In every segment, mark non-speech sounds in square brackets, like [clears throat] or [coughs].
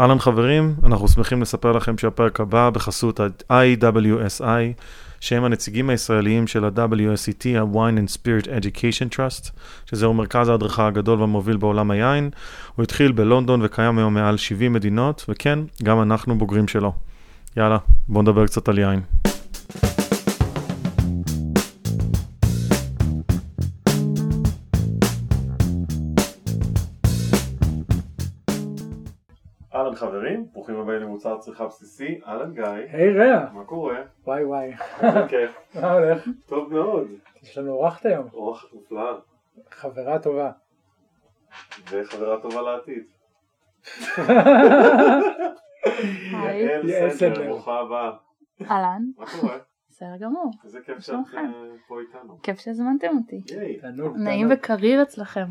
אהלן חברים, אנחנו שמחים לספר לכם שהפרק הבא בחסות ה-IWSI, שהם הנציגים הישראליים של ה-WSET, ה-Wine and Spirit Education Trust, שזהו מרכז ההדרכה הגדול והמוביל בעולם היין. הוא התחיל בלונדון וקיים היום מעל 70 מדינות, וכן, גם אנחנו בוגרים שלו. יאללה, בואו נדבר קצת על יין. אהלן חברים, ברוכים הבאים למוצר צריכה בסיסי, אהלן גיא, היי רע, מה קורה? וואי וואי, איזה כיף, [laughs] מה הולך? טוב מאוד, יש לנו אורחת היום, אורחת מופלאה, חברה טובה. וחברה טובה לעתיד. היי, יעל סנדר. ברוכה הבאה, אהלן, מה קורה? בסדר גמור, איזה כיף שאת? אה, פה איתנו. כיף שהזמנתם אותי. ייי, תענוג, נעים. וקריר אצלכם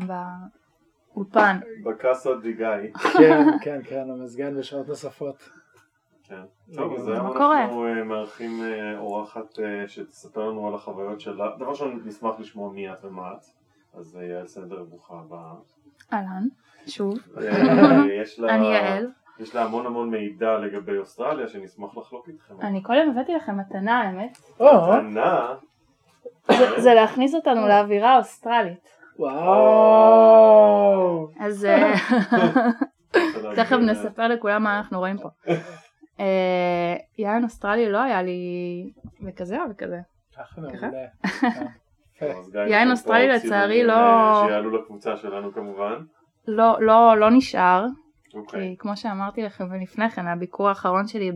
באולפן. בקאסה די גיא. כן, כן, כן, המזגן בשעות נוספות. כן. טוב, אז היום? אנחנו אה, מארחים אה, אורחת אה, שתספר לנו על החוויות שלה. דבר ראשון, נשמח לשמוע מי את ומה את. אז יעל סנדר, ברוכה הבאה. אהלן, שוב, אני יעל. יש לה המון המון מידע לגבי אוסטרליה שנשמח לחלוק איתכם. אני קודם הבאתי לכם מתנה האמת. מתנה. זה- זה להכניס אותנו לאווירה האוסטרלית. וואו. אז [laughs] אה. תכף נספר לכולם מה אנחנו רואים פה. [laughs] אה, יין אוסטרלי לא היה לי וכזה או וכזה. יין [laughs] נותן אוסטרלי לצערי לא- אה, שיעלו לקבוצה שלנו כמובן. לא, לא, לא נשאר. אוקיי. כי כמו שאמרתי לכם לפני כן, הביקור האחרון שלי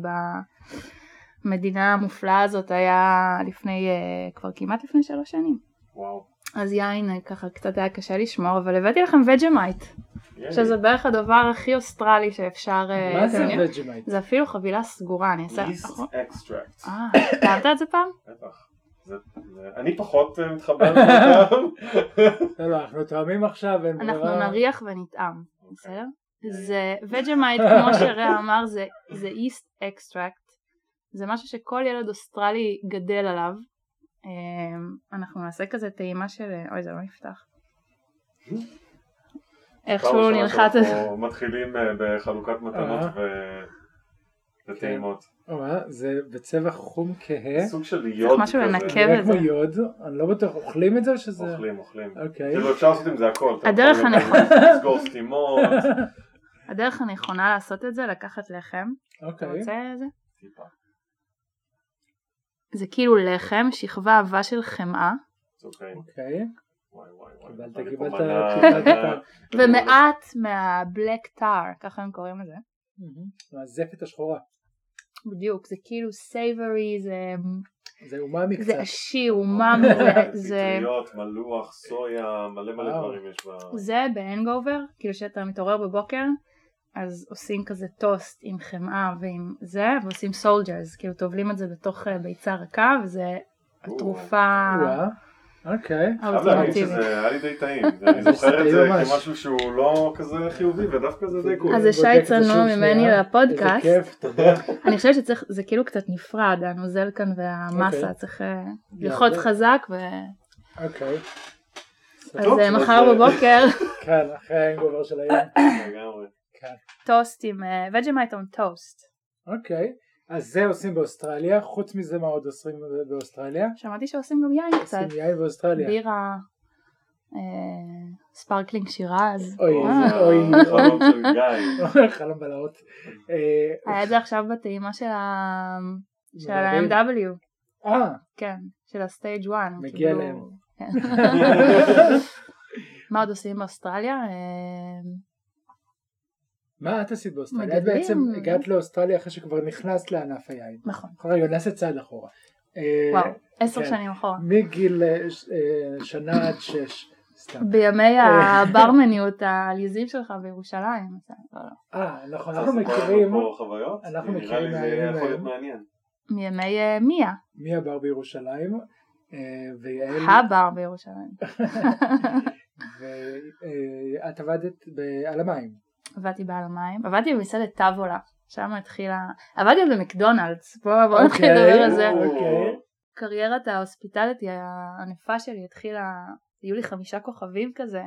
במדינה המופלאה הזאת היה לפני, כבר כמעט לפני שלוש שנים. וואו. אז יין אה, ככה קצת היה קשה לשמור, אבל הבאתי לכם וג'מייט. שזה בערך הדבר הכי אוסטרלי שאפשר... אה, מה זה וג'מייט? זה אפילו חבילה סגורה, אני אעשה... Yeast נכון? extract. אה, טעמת את זה פעם? בטח. אני פחות אה, מתחבר. [laughs] לא, לא, אנחנו טועמים עכשיו, אין לנו ברירה. נריח ונטעם, אוקיי. בסדר? זה וג'מייט, כמו שרע אמר, זה זה yeast extract. זה משהו שכל ילד אוסטרלי גדל עליו. אמ, אנחנו נעשה כזה טעימה של... אוי, זה לא נפתח. איכשהו נלחץ את זה. שאנחנו מתחילים אה, בחלוקת מתנות אה. ו- וטעימות. מה? זה בצבע חום כהה. סוג של יוד משהו כזה. לנקב. נראה את זה. כמו יוד, אני לא בטוח, אוכלים את זה או שזה... אוכלים, אוכלים. אוקיי. כאילו אפשר לעשות עם זה הכל. אתה הדרך הנכונה. לסגור סתימות. [laughs] הדרך הנכונה לעשות את זה, לקחת לחם. אתה אוקיי. רוצה זה? טיפה. זה כאילו לחם, שכבה עבה של חמאה, אוקיי. אוקיי. קיבלת- קיבלת- קיבלת ומעט מהבלק טאר, ככה הם קוראים לזה. מהמם. הזפת השחורה. בדיוק, זה כאילו סייברי, זה, זה אומאמי קצת. זה עשיר, [laughs] אומאמי, זה, פטריות, מלוח, סויה, מלא מלא. דברים יש ב... זה ב-hangover, כאילו שאתה מתעורר בבוקר, אז עושים כזה טוסט עם חמאה ועם זה, ועושים soldiers, כאילו טובלים את זה בתוך אה, ביצה רכה, וזה התרופה. אוקיי. חייב להגיד. שזה היה לי די טעים, [laughs] אני זוכר את זה. כמשהו שהוא לא כזה חיובי ודווקא זה די cool. אז זה שי צנוע ממני. לפודקאסט. איזה כיף, תודה. [laughs] אני חושבת שצריך, זה כאילו קצת נפרד, הנוזל כאן והמסה, אוקיי. צריך אה, ללחוץ. חזק, ו... אוקיי. אז אה, מחר אה, בבוקר [laughs] כן, אחרי hangover של היום. [coughs] לגמרי. כן. טוסט עם וג'מייט און טוסט. אוקיי. אז זה עושים באוסטרליה, חוץ מזה מה עוד עושים באוסטרליה? שמעתי שעושים גם יין קצת. עושים יין באוסטרליה. בירה, אה, sparkling שירז. אוי, אה. זה- אוי, [laughs] חלום של גיא. [laughs] חלום בלהות. אה, היה את זה עכשיו בטעימה של. ה-MW, אה, כן, של הסטייג' 1. מגיע להם. כן. [laughs] מה עוד עושים באוסטרליה? מה את עשית באוסטרליה? את. בעצם הגעת לאוסטרליה אחרי שכבר נכנסת לענף היין. נכון, רגע, נעשה צעד אחורה. אה, וואו, עשר כן. שנים אחורה. מגיל אה, אה, שנה עד שש. סתם. בימי הברמניות העליזים שלך בירושלים. לא, לא. אה, נכון, אנחנו מכירים? אנחנו מכירים מהימים. מימי מיה, מי הבר בירושלים, ויעל, הבר בירושלים. [laughs] ואת עבדת על המים. עבדתי בעל המים, עבדתי במסעדת טאבולה, שם התחילה, עבדתי עוד במקדונלדס, בואו בוא נתחיל אוקיי. לדבר על זה. אוקיי. קריירת ההוספיטליטי הענפה שלי התחילה, היו לי חמישה כוכבים כזה,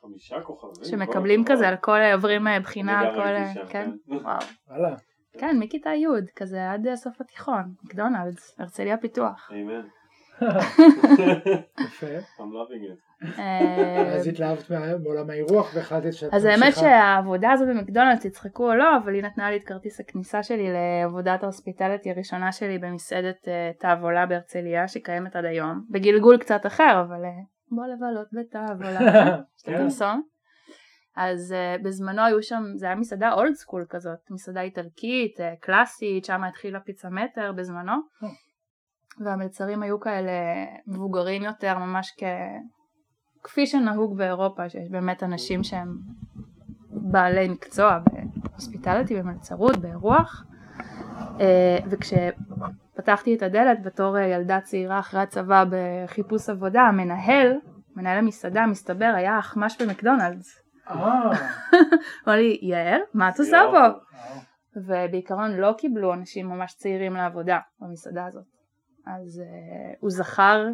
חמישה כוכבים. שמקבלים כזה על. כל, עוברים אה, בחינה על כל, שם, כן, כן. [laughs] וואו, וואלה. כן, מכיתה י' כזה עד אה, סוף התיכון, מקדונלדס, הרצליה פיתוח. אמן. יפה. I'm loving it. אה, אז התלהבת מעולם האירוח והחלטת שאת אז האמת. שהעבודה הזאת במקדונלדס, יצחקו או לא, אבל היא נתנה לי את כרטיס הכניסה שלי לעבודת ההוספיטליטי הראשונה שלי במסעדת אה, תו עולה בהרצליה, שקיימת עד היום, בגלגול קצת אחר, אבל אה, בוא לבלות בתו עולה, יש [laughs] את כן. הפרסום. אז אה, בזמנו היו שם, זה היה מסעדה old school כזאת, מסעדה איטלקית, אה, קלאסית, שם התחילה פיצה מטר בזמנו, אה. והמלצרים היו כאלה מבוגרים יותר, ממש כ... כפי שנהוג באירופה, שיש באמת אנשים שהם בעלי מקצוע ב hospitality, במלצרות, באירוח. אה, וכשפתחתי את הדלת בתור ילדה צעירה אחרי הצבא בחיפוש עבודה, המנהל, מנהל המסעדה, מסתבר, היה אחמ"ש במקדונלדס. אה, [laughs] אמר לי, יעל, מה את עושה. פה? ובעיקרון לא קיבלו אנשים ממש צעירים לעבודה במסעדה הזאת. אז uh, הוא זכר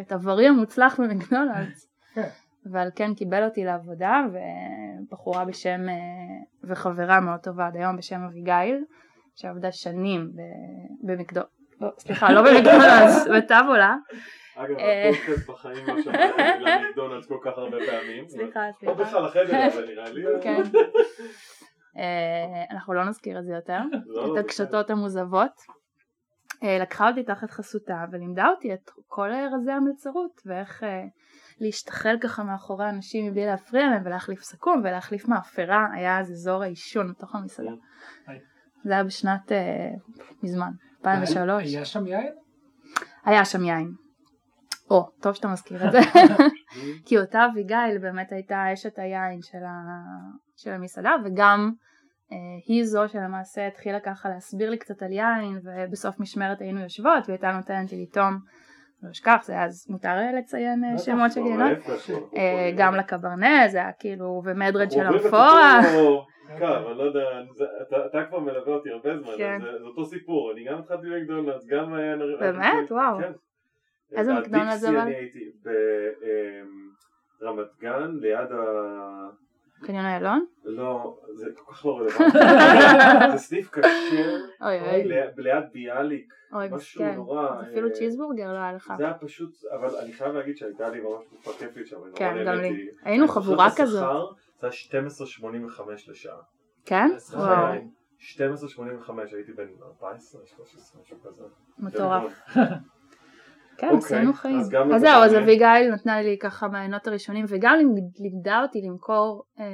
את עברי המוצלח במקדונלדס. כן. ועל כן קיבל אותי לעבודה ובחורה בשם uh, וחברה מאוד טובה עד היום בשם אביגיל שעבדה שנים במקדונלדס, לא, סליחה לא במקדונלדס, [laughs] בטאבולה, אגב, אה. הפודקאסט בחיים לא שמעתי את המילה מקדונלדס כל כך הרבה פעמים. סליחה או סליחה, בכלל החדר הזה נראה לי. כן. אנחנו לא נזכיר את זה יותר, לא, את זה הקשתות המוזבות. אה, לקחה אותי תחת חסותה ולימדה אותי את כל רזי המלצרות ואיך אה, להשתחל ככה מאחורי אנשים מבלי להפריע להם ולהחליף סכו"ם ולהחליף מאפרה, היה אז אזור העישון בתוך המסעדה. זה היה בשנת, אה, מזמן, 2003. היה שם יין? היה שם יין. או, טוב שאתה מזכיר את זה. [laughs] כי אותה אביגיל באמת הייתה אשת היין של, המסעדה וגם היא זו שלמעשה התחילה ככה להסביר לי קצת על יין ובסוף משמרת היינו יושבות והיא הייתה נותנת לי לטעום לא אשכח זה אז מותר אה, לציין אה, שמות של לא, אה, יכולים. גם לקברנה זה היה כאילו ומדרד של לסיפור [laughs] קר, אני לא יודע, אתה- כבר מלווה אותי הרבה זמן, כן. זה אותו סיפור, אני גם התחלתי במקדונלדס, גם היה... באמת? וואו. כן. איזה מקדונלדס אבל? אני הייתי ברמת גן, ליד. קניון איילון? לא, זה כל כך לא רלוונטי. זה סניף כשר, ליד- ביאליק, אוי משהו מסכן נורא. אפילו אה, צ'יזבורגר לא היה לך זה היה פשוט, אבל אני חייב להגיד שהייתה לי ממש תקופה כיפית שם, נורא כן, גם. לי. היינו חבורה כזאת. זה היה 12.85 לשעה. כן? וואו היה- 12.85 הייתי בן 14, 13, משהו כזה. מטורף כן, אוקיי, עשינו חיים. אז אז זהו, אז. אביגיל נתנה לי ככה מהיינות הראשונים, וגם לימד- לימדה אותי למכור אה,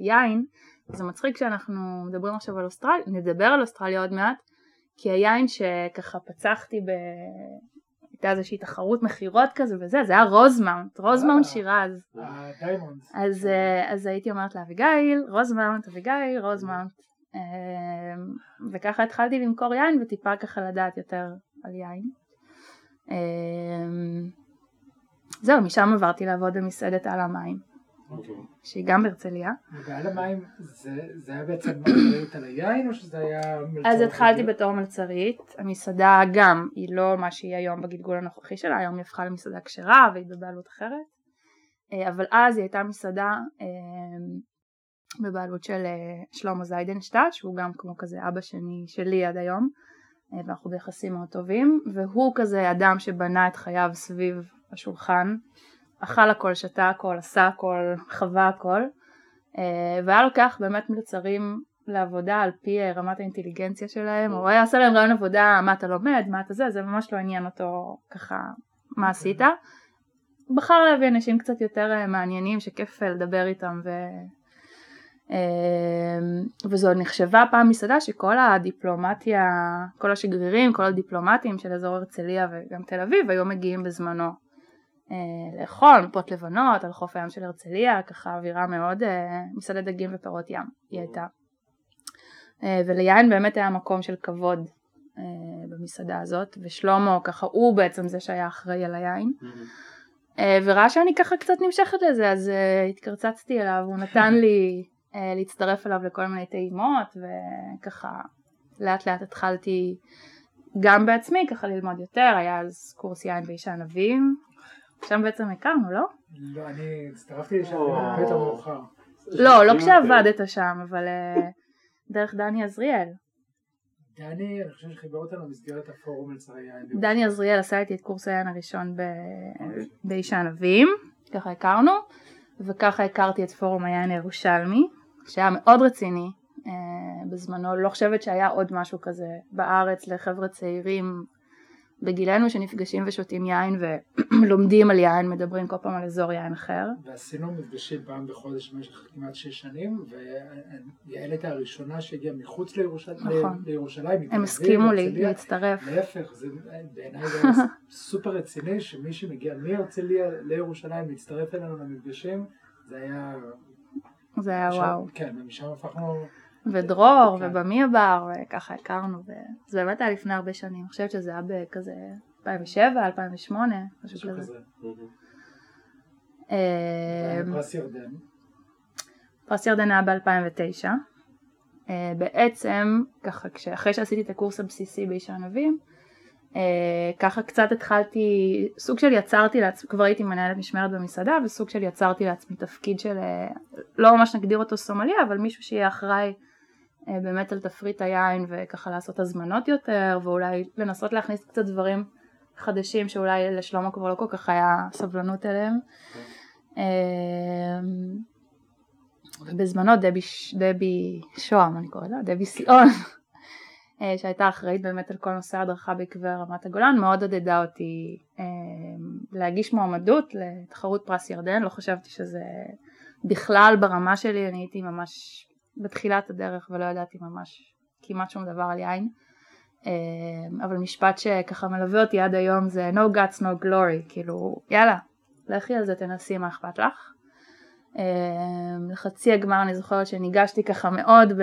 יין. זה מצחיק שאנחנו מדברים עכשיו על אוסטרליה, נדבר על אוסטרליה עוד מעט, כי היין שככה פצחתי ב... הייתה איזושהי תחרות מכירות כזה וזה, זה היה Rosemount, Rosemount אה. שירז. אז, אה, אז הייתי אומרת לאביגיל, Rosemount, אביגיל, Rosemount. אה, וככה התחלתי למכור יין וטיפה ככה לדעת יותר על יין. אה, זהו, משם עברתי לעבוד במסעדת על המים, אוקיי. שהיא גם בהרצליה. ועל המים זה זה היה בעצם אחריות על היין או שזה היה מלצרות אז התחלתי? בתור מלצרית, המסעדה גם היא לא מה שהיא היום בגלגול הנוכחי שלה, היום היא הפכה למסעדה כשרה והיא בבעלות אחרת, אה, אבל אז היא הייתה מסעדה אה, בבעלות של אה, שלמה זיידנשטט, שהוא גם כמו כזה אבא שני שלי עד היום, ואנחנו ביחסים מאוד טובים, והוא כזה אדם שבנה את חייו סביב השולחן, אכל הכל, שתה הכל, עשה הכל, חווה הכל, אה, והיה לוקח באמת מלצרים לעבודה על פי אה, רמת האינטליגנציה שלהם, הוא היה עושה להם רעיון עבודה, מה אתה לומד, מה אתה זה, זה ממש לא עניין אותו ככה מה עשית. בחר להביא אנשים קצת יותר אה, מעניינים שכיף אה, לדבר איתם ו... אה, וזו נחשבה פעם מסעדה שכל הדיפלומטיה, כל השגרירים, כל הדיפלומטים של אזור הרצליה וגם תל אביב היו מגיעים בזמנו אה, לאכול מפות לבנות על חוף הים של הרצליה, ככה אווירה מאוד אה, מסעדת דגים ופירות ים היא הייתה. אה, וליין באמת היה מקום של כבוד במסעדה הזאת, ושלמה ככה הוא בעצם זה שהיה אחראי על היין. אה, וראה שאני ככה קצת נמשכת לזה אז התקרצצתי אליו, הוא נתן לי להצטרף אליו לכל מיני טעימות וככה לאט לאט התחלתי גם בעצמי ככה ללמוד יותר, היה אז קורס יין ואיש הענבים שם בעצם הכרנו, לא? לא, אני הצטרפתי לשם. הרבה יותר מאוחר. לא, לא כשעבדת שם, אבל אה, דרך דני עזריאל. דני, אני חושב שחיבר אותנו במסגרת הפורום לצרי יין. דני עזריאל עשה איתי את קורס היין הראשון ב- באיש הענבים, ככה הכרנו, וככה הכרתי את פורום היין הירושלמי, שהיה מאוד רציני אה, בזמנו, לא חושבת שהיה עוד משהו כזה בארץ לחבר'ה צעירים בגילנו שנפגשים ושותים יין ולומדים על יין, מדברים כל פעם על אזור יין אחר. ועשינו מפגשים פעם בחודש במשך כמעט שש שנים, ויעל הייתה הראשונה שהגיעה מחוץ לירושלים, נכון. לירושלים, הם הסכימו לי. להצטרף. להפך, זה בעיניי זה [laughs] סופר רציני שמי שמגיע מהרצליה לירושלים להצטרף אלינו למפגשים, זה היה... זה היה שם- וואו. כן, ומשם הפכנו... ודרור כן. ובמיה בר וככה הכרנו וזה באמת היה לפני הרבה שנים, אני חושבת שזה היה בכזה 2007, 2008, משהו כזה. אה, פרס ירדן. פרס ירדן היה ב-2009. בעצם, ככה, אחרי שעשיתי את הקורס הבסיסי באיש הענבים, אה, ככה קצת התחלתי, סוג של יצרתי לעצמי, כבר הייתי מנהלת משמרת במסעדה, וסוג של יצרתי לעצמי תפקיד של, אה, לא ממש נגדיר אותו סומליה, אבל מישהו שיהיה אחראי אה, באמת על תפריט היין, וככה לעשות הזמנות יותר, ואולי לנסות להכניס קצת דברים חדשים שאולי לשלמה כבר לא כל כך היה סבלנות אליהם. אה, בזמנו דבי, דבי שוהם אני קוראת לה, דבי סיאון, אה, שהייתה אחראית באמת על כל נושא ההדרכה בעקבי רמת הגולן, מאוד עודדה אותי אה, להגיש מועמדות לתחרות פרס ירדן, לא חשבתי שזה בכלל ברמה שלי, אני הייתי ממש בתחילת הדרך ולא ידעתי ממש כמעט שום דבר על יין. אה, אבל משפט שככה מלווה אותי עד היום זה no guts no glory, כאילו יאללה, לכי על זה תנסי מה אכפת לך. אה, לחצי הגמר אני זוכרת שניגשתי ככה מאוד ב...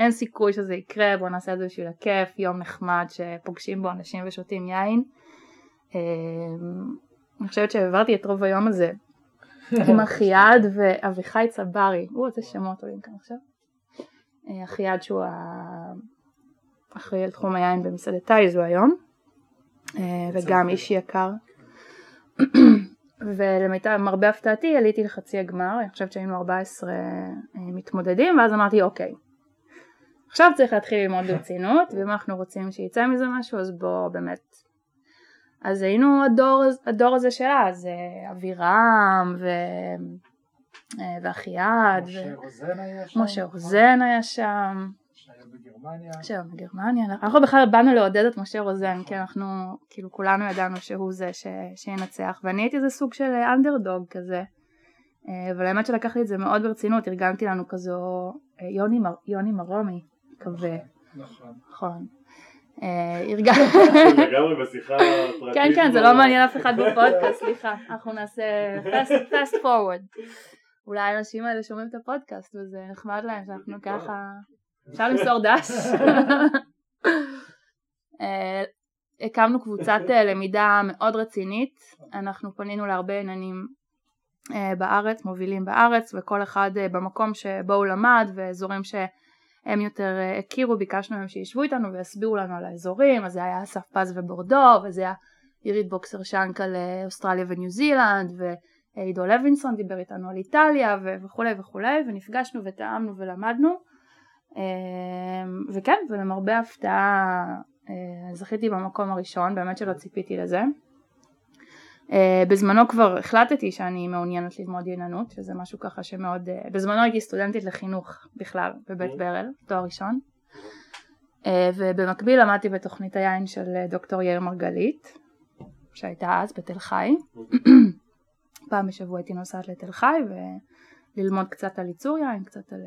אין סיכוי שזה יקרה, בואו נעשה את זה בשביל הכיף, יום נחמד שפוגשים בו אנשים ושותים יין. אה, אני חושבת שהעברתי את רוב היום הזה עם [laughs] אחיעד ואביחי צברי, הוא איזה שמות עולים כאן עכשיו. אה, אחיעד שהוא האחראי על תחום היין במסעדת טייזו היום, אה, וגם איש יקר. ולמיטב מרבה הפתעתי עליתי לחצי הגמר, אני חושבת שהיינו 14 מתמודדים ואז אמרתי אוקיי, עכשיו צריך להתחיל ללמוד ברצינות ואם אנחנו רוצים שיצא מזה משהו אז בוא באמת. אז היינו הדור, הדור הזה של אז, אה, אבירם ו... אה, ואחיעד, משה ו... רוזן היה שם. משה רוזן היה שם, שהיה בגרמניה. בגרמניה, אנחנו בכלל באנו לעודד את משה רוזן, כי אנחנו כאילו כולנו ידענו שהוא זה ש... שינצח ואני הייתי איזה סוג של אנדרדוג כזה, אה, אבל האמת שלקח לי את זה מאוד ברצינות, ארגנתי לנו כזו יוני, מר... יוני מרומי, מקווה, נכון. נכון, אה, לגמרי בשיחה פרטית. כן כן זה לא מעניין אף אחד בפודקאסט סליחה. אנחנו נעשה fast, fast forward. אולי האנשים האלה שומעים את הפודקאסט וזה נחמד להם שאנחנו ככה אפשר למסור דש. אה, הקמנו קבוצת אה, למידה מאוד רצינית. אנחנו פנינו להרבה עניינים בארץ מובילים בארץ וכל אחד במקום שבו הוא למד ואזורים שהם יותר אה, הכירו ביקשנו מהם שישבו איתנו ויסבירו לנו על האזורים אז זה היה אסף פז ובורדו וזה היה עירית בוקסר שנק על אה, אוסטרליה וניו זילנד ועידו לוינסון דיבר איתנו על איטליה ו- וכולי וכולי ונפגשנו וטעמנו ולמדנו. אה, וכן ולמרבה הפתעה אה, זכיתי במקום הראשון באמת שלא ציפיתי לזה בזמנו כבר החלטתי שאני מעוניינת ללמוד יננות, שזה משהו ככה שמאוד, uh, בזמנו הייתי סטודנטית לחינוך בכלל בבית Mm. ברל, תואר ראשון, uh, ובמקביל למדתי בתוכנית היין של דוקטור יאיר מרגלית, שהייתה אז בתל חי, פעם בשבוע הייתי נוסעת לתל חי וללמוד קצת על ייצור יין, קצת על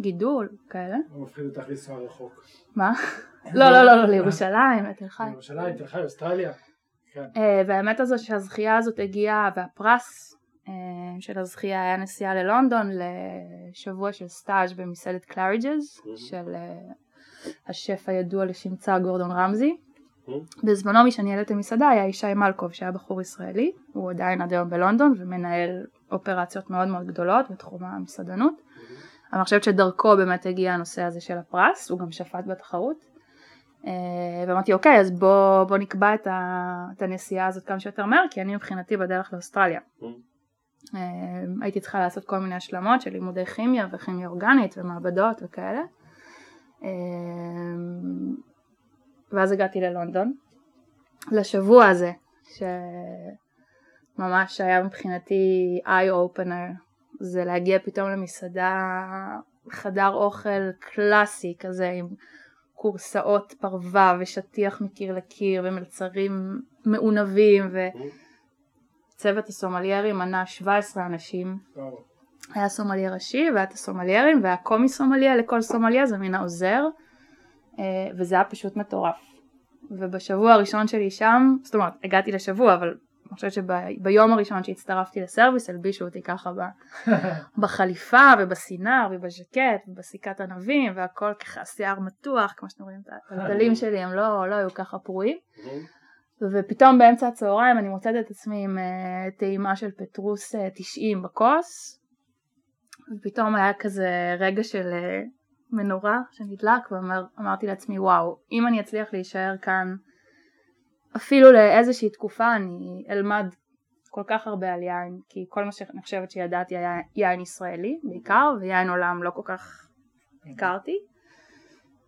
גידול, כאלה, לא מפחיד אותך לנסוע רחוק. מה? [laughs] לא לא לא לא לירושלים, לתל חי. ירושלים, תל חי, אוסטרליה. כן. אה, והאמת הזו שהזכייה הזאת הגיעה והפרס אה, של הזכייה היה נסיעה ללונדון לשבוע של סטאז' במסעדת קלאריג'ז של אה, השף הידוע לשמצה גורדון רמזי. בזמנו מי שניהל את המסעדה היה ישי מלקוב שהיה בחור ישראלי, הוא עדיין עד היום בלונדון ומנהל אופרציות מאוד מאוד גדולות בתחום המסעדנות. אבל אני חושבת שדרכו באמת הגיע הנושא הזה של הפרס, הוא גם שפט בתחרות. אה, ואמרתי אוקיי אז בוא, בוא נקבע את, ה, את הנסיעה הזאת כמה שיותר מהר כי אני מבחינתי בדרך לאוסטרליה. Mm. אה, הייתי צריכה לעשות כל מיני השלמות של לימודי כימיה וכימיה אורגנית ומעבדות וכאלה. אה, ואז הגעתי ללונדון לשבוע הזה שממש היה מבחינתי איי אופנר זה להגיע פתאום למסעדה חדר אוכל קלאסי כזה עם כורסאות פרווה ושטיח מקיר לקיר ומלצרים מעונבים וצוות הסומליירים מנה 17 אנשים. היה סומלייר ראשי והיה את הסומליירים והיה קומי סומליה לכל סומליה זה מן העוזר אה, וזה היה פשוט מטורף ובשבוע הראשון שלי שם זאת אומרת הגעתי לשבוע אבל אני חושבת שביום הראשון שהצטרפתי לסרוויס הלבישו אותי ככה ב- [laughs] בחליפה ובסינר ובז'קט ובסיכת ענבים והכל ככה שיער מתוח כמו שאתם רואים את הטלטלים [laughs] שלי הם לא, לא היו ככה פרועים. ופתאום באמצע הצהריים אני מוצאת את עצמי עם אה, טעימה של פטרוס אה, 90 בכוס. ופתאום היה כזה רגע של אה, מנורה שנדלק ואמרתי לעצמי וואו אם אני אצליח להישאר כאן אפילו לאיזושהי תקופה אני אלמד כל כך הרבה על יין כי כל מה שאני חושבת שידעתי היה יין ישראלי בעיקר ויין עולם לא כל כך הכרתי.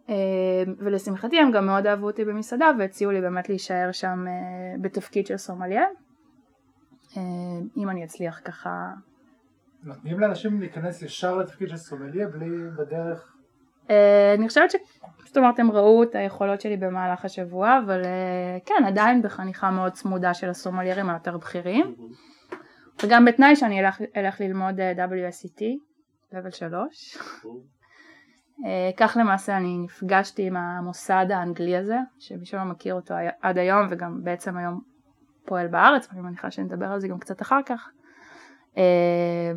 אה, ולשמחתי הם גם מאוד אהבו אותי במסעדה והציעו לי באמת להישאר שם אה, בתפקיד של סומליה. אה, אם אני אצליח ככה. נותנים לאנשים להיכנס ישר לתפקיד של סומליה בלי בדרך אני חושבת ש... זאת אומרת הם ראו את היכולות שלי במהלך השבוע אבל אה, כן עדיין בחניכה מאוד צמודה של הסומליירים היותר בכירים. וגם בתנאי שאני אלך, אלך ללמוד אה, WSET level 3 אה, כך למעשה אני נפגשתי עם המוסד האנגלי הזה שמי שלא מכיר אותו עד היום וגם בעצם היום פועל בארץ ואני מניחה שנדבר על זה גם קצת אחר כך. אה,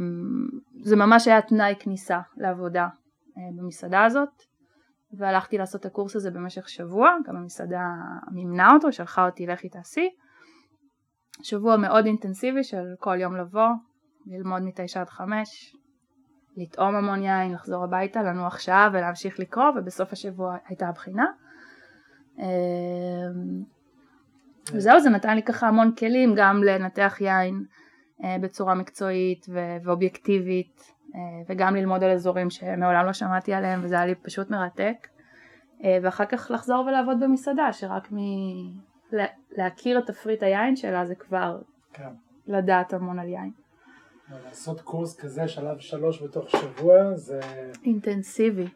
זה ממש היה תנאי כניסה לעבודה. אה, במסעדה הזאת והלכתי לעשות את הקורס הזה במשך שבוע, גם המסעדה מימנה אותו, שלחה אותי לכי תעשי. שבוע מאוד אינטנסיבי של כל יום לבוא, ללמוד מתשע עד חמש, לטעום המון יין, לחזור הביתה, לנוח שעה ולהמשיך לקרוא, ובסוף השבוע הייתה הבחינה. אמ, וזהו, זה נתן לי ככה המון כלים גם לנתח יין אה, בצורה מקצועית ואובייקטיבית, אה, וגם ללמוד על אזורים שמעולם לא שמעתי עליהם וזה היה לי פשוט מרתק אה, ואחר כך לחזור ולעבוד במסעדה שרק מלהכיר את תפריט היין שלה זה כבר כן. לדעת המון על יין. לעשות קורס כזה שלב שלוש בתוך שבוע זה אינטנסיבי.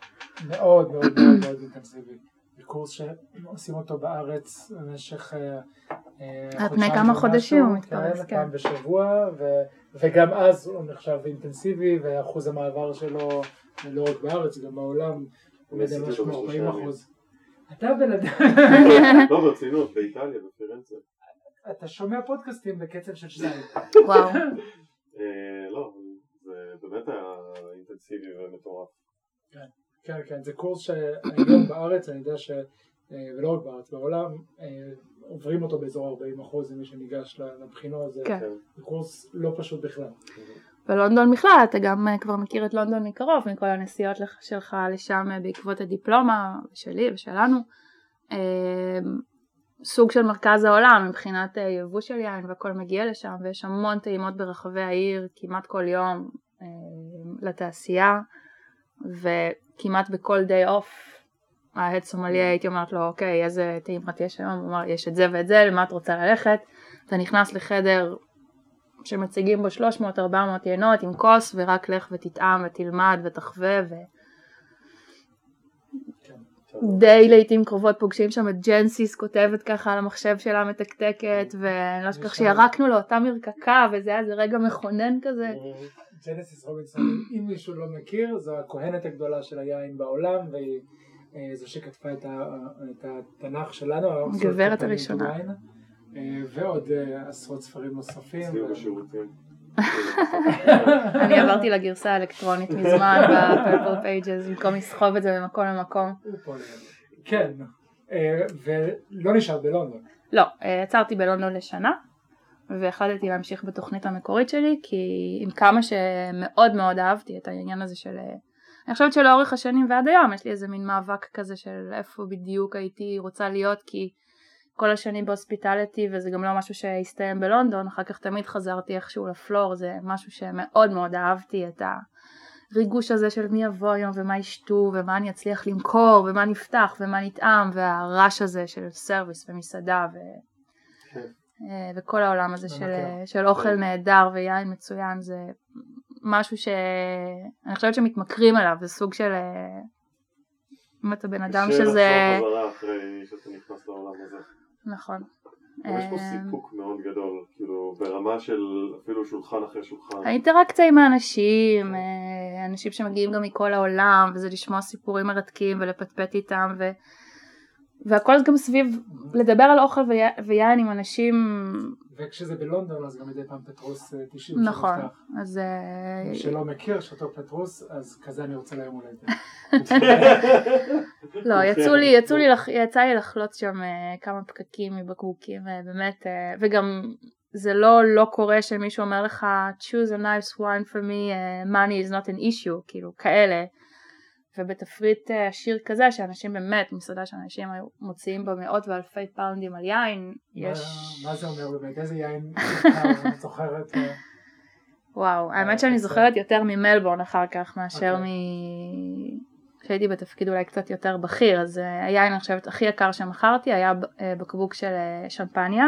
מאוד מאוד מאוד מאוד אינטנסיבי. זה קורס שעושים אותו בארץ במשך אה, אה, על פני חודשיים כמה חודשים הוא מתפרס, כן, כן. פעם בשבוע ו- וגם אז הוא נחשב אינטנסיבי ואחוז המעבר שלו לא רק בארץ גם בעולם הוא עשיתי משהו אותו כמו בשלושה 40 ימים. אחוז. אתה בן אדם, [laughs] לא ברצינות, באיטליה, בפירנצה. אתה שומע פודקאסטים בקצב של שניים. וואו. אה, לא, זה באמת היה אינטנסיבי ומטורף. כן, כן, זה קורס שהיום בארץ, אני יודע ש... אה, ולא רק בארץ, בעולם, אה, עוברים אותו באזור 40 אחוז למי שניגש לבחינות, זה כן. זה קורס לא פשוט בכלל. בלונדון בכלל אתה גם אה, כבר מכיר את לונדון מקרוב מכל הנסיעות לך- שלך לשם בעקבות הדיפלומה שלי ושלנו. סוג של מרכז העולם מבחינת יבוא של יין והכל מגיע לשם ויש המון טעימות ברחבי העיר כמעט כל יום לתעשייה וכמעט בכל דיי אוף ההד סומליה הייתי אומרת לו אוקיי איזה טעימות יש היום, הוא אמר יש את זה ואת זה למה את רוצה ללכת? אתה נכנס לחדר שמציגים בו 300-400 יינות עם כוס ורק לך ותטעם ותלמד ותחווה ודי לעיתים קרובות פוגשים שם את ג'נסיס כותבת ככה על המחשב שלה מתקתקת ואני לא אשכח שירקנו לאותה מרקקה וזה היה איזה רגע מכונן כזה. ג'נסיס רובינסון, אם מישהו לא מכיר, זו הכהנת הגדולה של היין בעולם, והיא זו שכתבה את התנ"ך שלנו, הגברת הראשונה. אה, ועוד אה, עשרות ספרים נוספים. [laughs] אני עברתי לגרסה האלקטרונית מזמן [laughs] ב Purple Pages במקום לסחוב את זה ממקום למקום. כן, אה, ולא נשאר בלונדון. לא, אה, עצרתי בלונדון לשנה והחלטתי להמשיך בתוכנית המקורית שלי כי עם כמה שמאוד מאוד אהבתי את העניין הזה של אה, אני חושבת שלאורך השנים ועד היום יש לי איזה מין מאבק כזה של איפה בדיוק הייתי רוצה להיות כי כל השנים ב hospitality וזה גם לא משהו שהסתיים בלונדון, אחר כך תמיד חזרתי איכשהו ל floor, זה משהו שמאוד מאוד אהבתי את הריגוש הזה של מי יבוא היום ומה ישתו ומה אני אצליח למכור ומה נפתח ומה נטעם והרעש הזה של service ומסעדה ו... כן. אה, וכל העולם הזה של, מכיר. של אוכל נהדר ויין מצוין זה משהו שאני חושבת שמתמכרים אליו, זה סוג של אה, אם אתה בן אדם קשה שזה, לחזור חזרה אחרי שאתה נכנס לעולם הזה. נכון. יש פה אה, סיפוק מאוד גדול, כאילו ברמה של אפילו שולחן אחרי שולחן. האינטראקציה עם האנשים, אה, אנשים שמגיעים גם מכל העולם, וזה לשמוע סיפורים מרתקים ולפטפט איתם, ו... והכל גם סביב לדבר על אוכל. ויין עם אנשים, וכשזה בלונדון אז גם מדי פעם פטרוס אה, 90 נכון, שנפתח. אז אה, מי שלא מכיר שאותו פטרוס אז כזה אני רוצה ליום הולדת. [laughs] לא, יצאו לי, יצאו לי, יצא לי לחלוץ שם אה, כמה פקקים מבקבוקים, אה, באמת, אה, וגם זה לא לא קורה שמישהו אומר לך choose a nice wine for me, אה, money is not an issue, כאילו כאלה, ובתפריט אה, עשיר כזה שאנשים באמת, מסעדה שאנשים היו מוציאים בה מאות ואלפי פאונדים על יין, יש, מה- זה אומר באמת? איזה יין נבחר, [laughs] את זוכרת? אה, וואו, האמת אה, שאני. זוכרת יותר ממלבורן אחר כך מאשר מ... אוקיי. כשהייתי בתפקיד אולי קצת יותר בכיר, אז אה, היין אני חושבת הכי יקר שמכרתי היה אה, בקבוק של אה, שמפניה,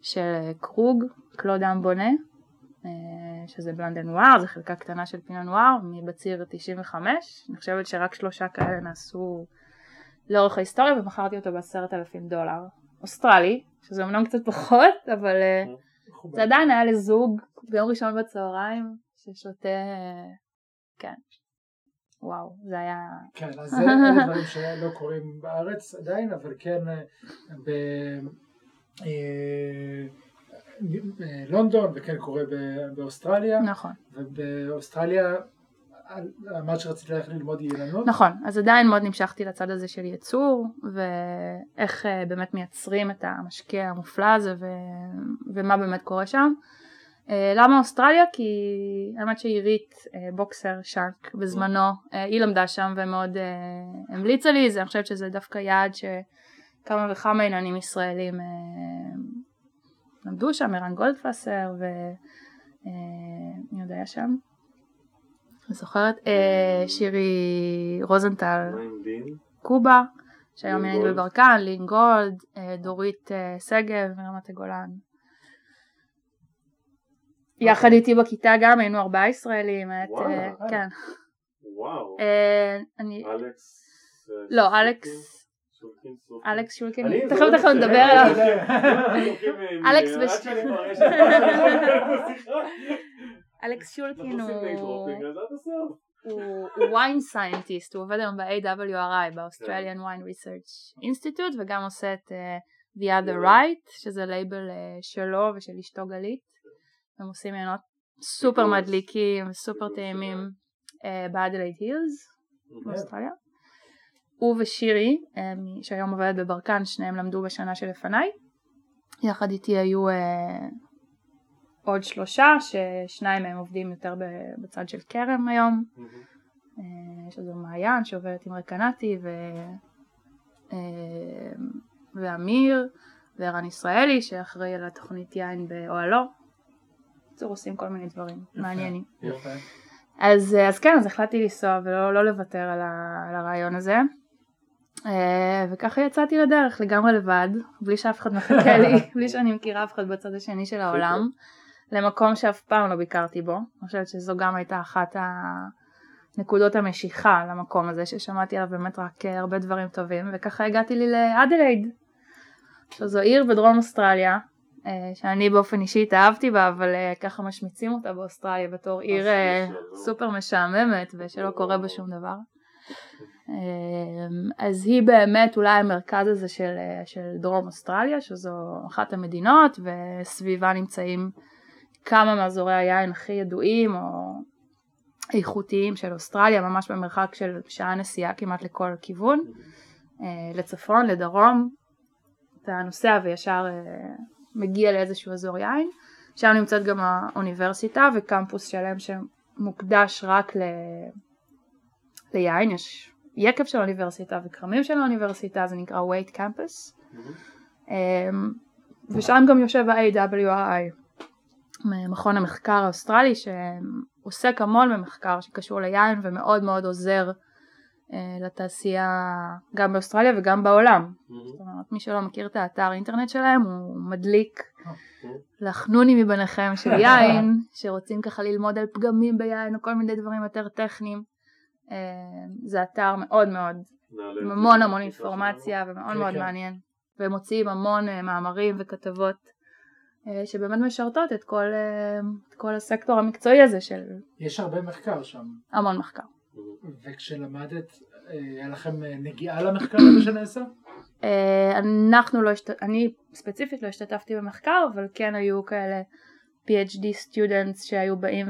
של אה, קרוג, קלודם בונה, אה, שזה בלנדן נואר, זה חלקה קטנה של פינה נואר, מבציר 95, אני חושבת שרק שלושה כאלה נעשו לאורך ההיסטוריה ומכרתי אותו בעשרת אלפים דולר. אוסטרלי, שזה אמנם קצת פחות, אבל אה, מכובד. זה עדיין היה לזוג ביום ראשון בצהריים ששותה, כן. וואו, זה היה... כן, אז זה [laughs] דברים שלא קורים בארץ עדיין, אבל כן אה, בלונדון וכן קורה באוסטרליה, נכון. ובאוסטרליה אמרת שרצית ללכת ללמוד אילנות. נכון, אז עדיין מאוד נמשכתי לצד הזה של ייצור, ואיך אה, באמת מייצרים את המשקה המופלא הזה, ו... ומה באמת קורה שם. אה, למה אוסטרליה? כי האמת שעירית אה, בוקסר שארק בזמנו, היא למדה שם ומאוד המליצה לי, זה, אני חושבת שזה דווקא יעד שכמה וכמה עניינים ישראלים למדו שם, ערן גולדפסר ומי עוד היה שם? אני זוכרת, אה, שירי רוזנטל? קובה, שהיום היא. בברקן, לין גולד, אה, דורית אה, שגב מרמת הגולן. יחד איתי בכיתה גם היינו ארבעה ישראלים, אה, אה. כן. וואו. אה, אלכס. אה, לא? אלכס. אלכס שולקין, תכף לא תכף. נדבר עליו. אה, אלכס עד וש- שאני מראה שאני בשיחה. אלכס שולקין הוא wine scientist, הוא עובד היום ב-AWRI, ב-Australian Wine Research Institute, וגם עושה את אה, The Other Right, שזה לייבל אה, שלו ושל אשתו גלית. הם עושים יינות סופר מדליקים סופר טעימים באדלייד הילס. באוסטרליה. הוא ושירי, אה, שהיום עובדת בברקן, שניהם למדו בשנה שלפניי. יחד איתי היו אה, עוד שלושה, ששניים מהם עובדים יותר בצד של כרם היום. אה, יש לנו מעיין שעובדת עם רקנטי ו... ואמיר וערן ישראלי שאחראי על התוכנית יין באוהלו. בקיצור עושים כל מיני דברים. מעניינים. יפה. אז, אז כן, אז החלטתי לנסוע ולא לא לוותר על, ה, על הרעיון הזה. אה, וככה יצאתי לדרך לגמרי לבד, בלי שאף אחד מחכה לי, [laughs] בלי שאני מכירה אף אחד בצד השני של העולם, למקום שאף פעם לא ביקרתי בו. אני חושבת שזו גם הייתה אחת הנקודות המשיכה למקום הזה, ששמעתי עליו באמת רק אה, הרבה דברים טובים, וככה הגעתי לי לאדלייד, שזו עיר בדרום אוסטרליה, אה, שאני באופן אישי התאהבתי בה, אבל ככה משמיצים אותה באוסטרליה בתור עיר. סופר משעממת ושלא קורה בה שום דבר. אה, אז היא באמת אולי המרכז הזה של, אה, של דרום אוסטרליה, שזו אחת המדינות, וסביבה נמצאים כמה מאזורי היין הכי ידועים או איכותיים של אוסטרליה, ממש במרחק של שעה נסיעה כמעט לכל כיוון, אה, לצפון, לדרום, אתה נוסע וישר אה, מגיע לאיזשהו אזור יין, שם נמצאת גם האוניברסיטה וקמפוס שלם שמוקדש רק ל... ליין, יש יקב של האוניברסיטה וכרמים של האוניברסיטה, זה נקרא Waite Campus. אמ, ושם גם יושב ה-AWRI, מכון המחקר האוסטרלי שעוסק המון במחקר שקשור ליין ומאוד מאוד עוזר אה, לתעשייה גם באוסטרליה וגם בעולם. זאת אומרת, מי שלא מכיר את האתר אינטרנט שלהם הוא מדליק לחנונים מביניכם של יין, [laughs] שרוצים ככה ללמוד על פגמים ביין או כל מיני דברים יותר טכניים. אה, זה אתר מאוד מאוד, עם המון המון אינפורמציה ומאוד כן, מאוד כן. מעניין. והם מוציאים המון אה, מאמרים וכתבות אה, שבאמת משרתות את כל, את כל הסקטור המקצועי הזה של יש הרבה מחקר שם, המון מחקר. וכשלמדת, אה, היה לכם נגיעה למחקר הזה שנעשה? אנחנו לא, השת... אני ספציפית לא השתתפתי במחקר, אבל כן היו כאלה PhD students שהיו באים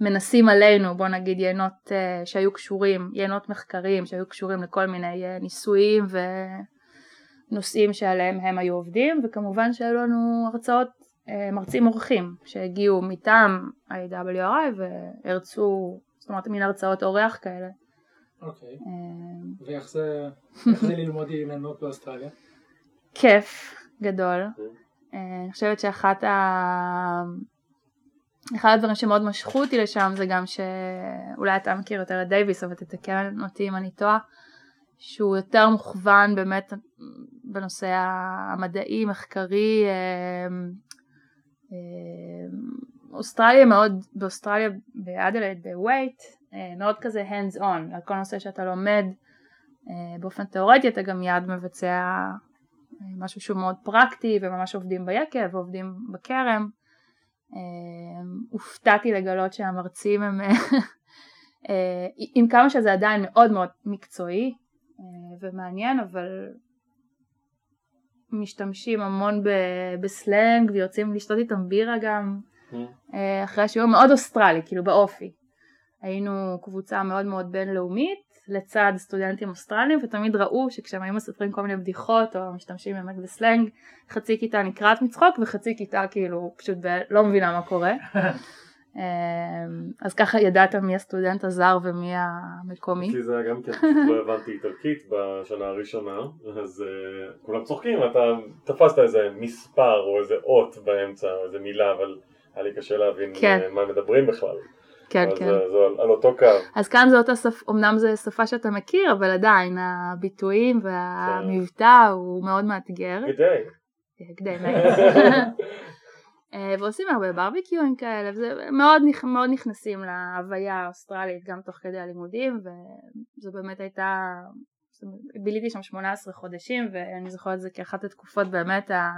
ומנסים עלינו, בוא נגיד יינות אה, שהיו קשורים, יינות מחקרים שהיו קשורים לכל מיני אה, ניסויים ונושאים שעליהם הם היו עובדים, וכמובן שהיו לנו הרצאות אה, מרצים אורחים שהגיעו מטעם ה-AWRI והרצו, זאת אומרת מין הרצאות אורח כאלה. אוקיי. ואיך זה, זה ללמוד יינות באוסטרליה? כיף גדול. אה, אני חושבת שאחת ה... אחד הדברים שמאוד משכו אותי לשם זה גם שאולי אתה מכיר יותר את דייוויס אבל תתקן אותי אם אני טועה שהוא יותר מוכוון באמת בנושא המדעי מחקרי אה, אה, אוסטרליה מאוד באוסטרליה באדלייד בווייט מאוד כזה hands on על כל נושא שאתה לומד אה, באופן תיאורטי אתה גם מיד מבצע אה, משהו שהוא מאוד פרקטי וממש עובדים ביקב ועובדים בכרם. אה, הופתעתי לגלות שהמרצים הם [laughs] אה, עם כמה שזה עדיין מאוד מאוד מקצועי אה, ומעניין אבל משתמשים המון ב- בסלנג ויוצאים לשתות איתם בירה גם אה, אחרי השיעור מאוד אוסטרלי כאילו באופי. היינו קבוצה מאוד מאוד בינלאומית לצד סטודנטים אוסטרלים ותמיד ראו שכשהם היו מספרים כל מיני בדיחות או משתמשים באמת בסלנג חצי כיתה נקרעת מצחוק וחצי כיתה כאילו פשוט ב- לא מבינה מה קורה [laughs] אמ, אז ככה ידעת מי הסטודנט הזר ומי המקומי אצלי זה היה גם כן, לא הבנתי איטלקית בשנה הראשונה, אז אה, כולם צוחקים, אתה תפסת איזה מספר או איזה אות באמצע, או איזה מילה, אבל היה לי קשה להבין כן. אה, מה מדברים בכלל. כן אז כן אה, זה על- על אותו קו. אז כאן זה אותה שפה, אמנם זו שפה שאתה מכיר אבל עדיין הביטויים והמבטא הוא מאוד מאתגר כדי. כדי [laughs] אה, ועושים הרבה ברביקיואים כאלה, וזה מאוד, מאוד נכנסים להוויה האוסטרלית גם תוך כדי הלימודים, וזו באמת הייתה, ביליתי שם 18 חודשים, ואני זוכרת את זה כאחת התקופות באמת ה...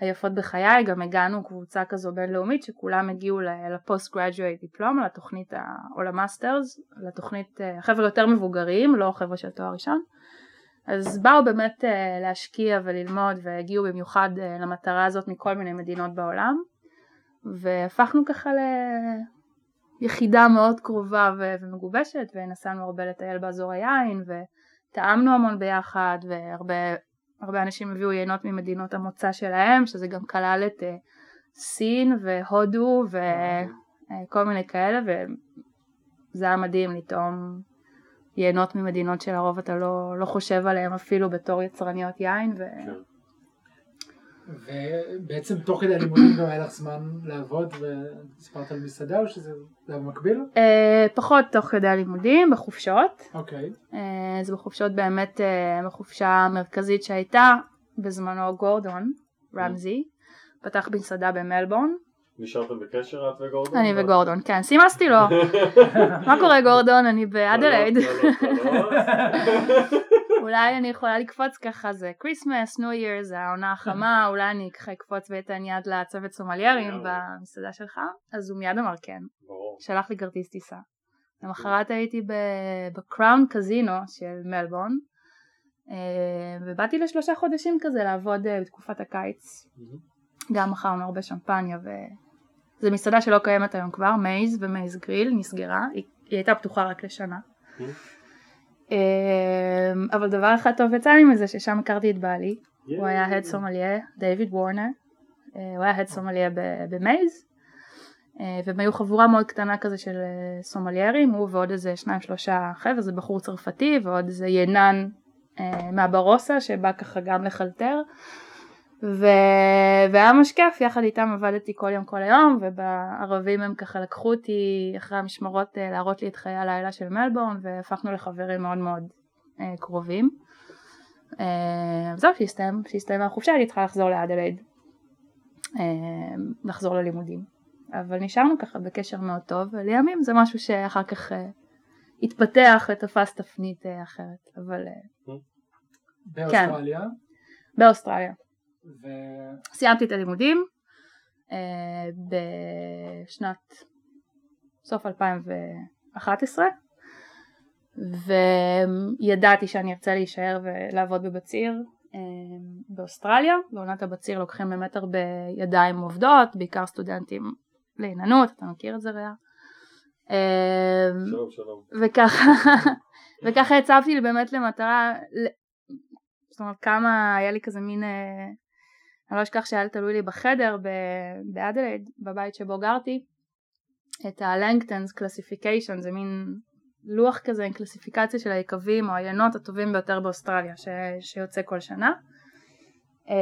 היפות בחיי, גם הגענו קבוצה כזו בינלאומית שכולם הגיעו ל post graduate diploma, לתוכנית ה- או ל masters, לתוכנית, אה, חבר'ה יותר מבוגרים, לא חבר'ה של תואר ראשון, אז באו באמת אה, להשקיע וללמוד והגיעו במיוחד אה, למטרה הזאת מכל מיני מדינות בעולם. והפכנו ככה ליחידה מאוד קרובה ומגובשת ונסענו הרבה לטייל באזור היין וטעמנו המון ביחד והרבה הרבה אנשים הביאו יינות ממדינות המוצא שלהם שזה גם כלל את אה, סין והודו וכל מיני כאלה וזה היה מדהים לטעום יינות ממדינות שלרוב אתה לא, לא חושב עליהם אפילו בתור יצרניות יין ו... כן. ובעצם תוך כדי הלימודים גם היה לך זמן לעבוד וסיפרת על מסעדה או שזה זה היה במקביל? אה, פחות תוך כדי הלימודים, בחופשות. אוקיי. אה, אז בחופשות באמת, אה, בחופשה המרכזית שהייתה בזמנו גורדון רמזי, פתח במסעדה במלבורן, נשארתם בקשר את וגורדון? אני וגורדון, כן, סימסתי לו, [laughs] מה קורה גורדון, אני באדלייד. [laughs] אולי אני יכולה לקפוץ ככה, זה Christmas, New Year, זה העונה החמה, [laughs] אולי אני ככה אקפוץ ואתן יד לצוות סומליירים. במסעדה שלך, אז הוא מיד אמר כן. שלח לי כרטיס טיסה. למחרת הייתי ב Crown Casino של מלבורן, אה, ובאתי לשלושה חודשים כזה לעבוד אה, בתקופת הקיץ. גם מכרנו הרבה שמפניה וזו מסעדה שלא קיימת היום כבר, Maze ו Maze Grill נסגרה, היא, היא הייתה פתוחה רק לשנה. אה, אבל דבר אחד טוב יצא לי מזה ששם הכרתי את בעלי, הוא היה הד סומליה, דיוויד וורנר, הוא היה הד סומליה במייז, אה, והם היו חבורה מאוד קטנה כזה של אה, סומליירים, הוא ועוד איזה שניים שלושה חבר'ה, זה בחור צרפתי ועוד איזה ינן אה, מהברוסה שבא ככה גם לחלטר. ו... והיה ממש כיף, יחד איתם עבדתי כל יום כל היום, ובערבים הם ככה לקחו אותי אחרי המשמרות אה, להראות לי את חיי הלילה של מלבורן, והפכנו לחברים מאוד מאוד אה, קרובים. אה, זהו, כשהסתיימה החופשה הייתי צריכה לחזור לאדלייד, אה, לחזור ללימודים. אבל נשארנו ככה בקשר מאוד טוב, ולימים זה משהו שאחר כך אה, התפתח ותפס תפנית אה, אחרת, אבל אה, באוסטרליה. באוסטרליה. ו... סיימתי את הלימודים אה, בשנת סוף 2011 וידעתי שאני ארצה להישאר ולעבוד בבציר אה, באוסטרליה, בעונת הבציר לוקחים באמת הרבה ידיים עובדות, בעיקר סטודנטים לעיננות, אתה מכיר את זה רע? אה, שלום שלום. וככה, [laughs] וככה הצבתי לי באמת למטרה, זאת אומרת כמה, היה לי כזה מין, אה, אני לא אשכח שהיה תלוי לי בחדר באדלייד, בבית שבו גרתי, את ה-Langton's זה מין לוח כזה עם קלסיפיקציה של היקבים או העיינות הטובים ביותר באוסטרליה ש- שיוצא כל שנה. אמ,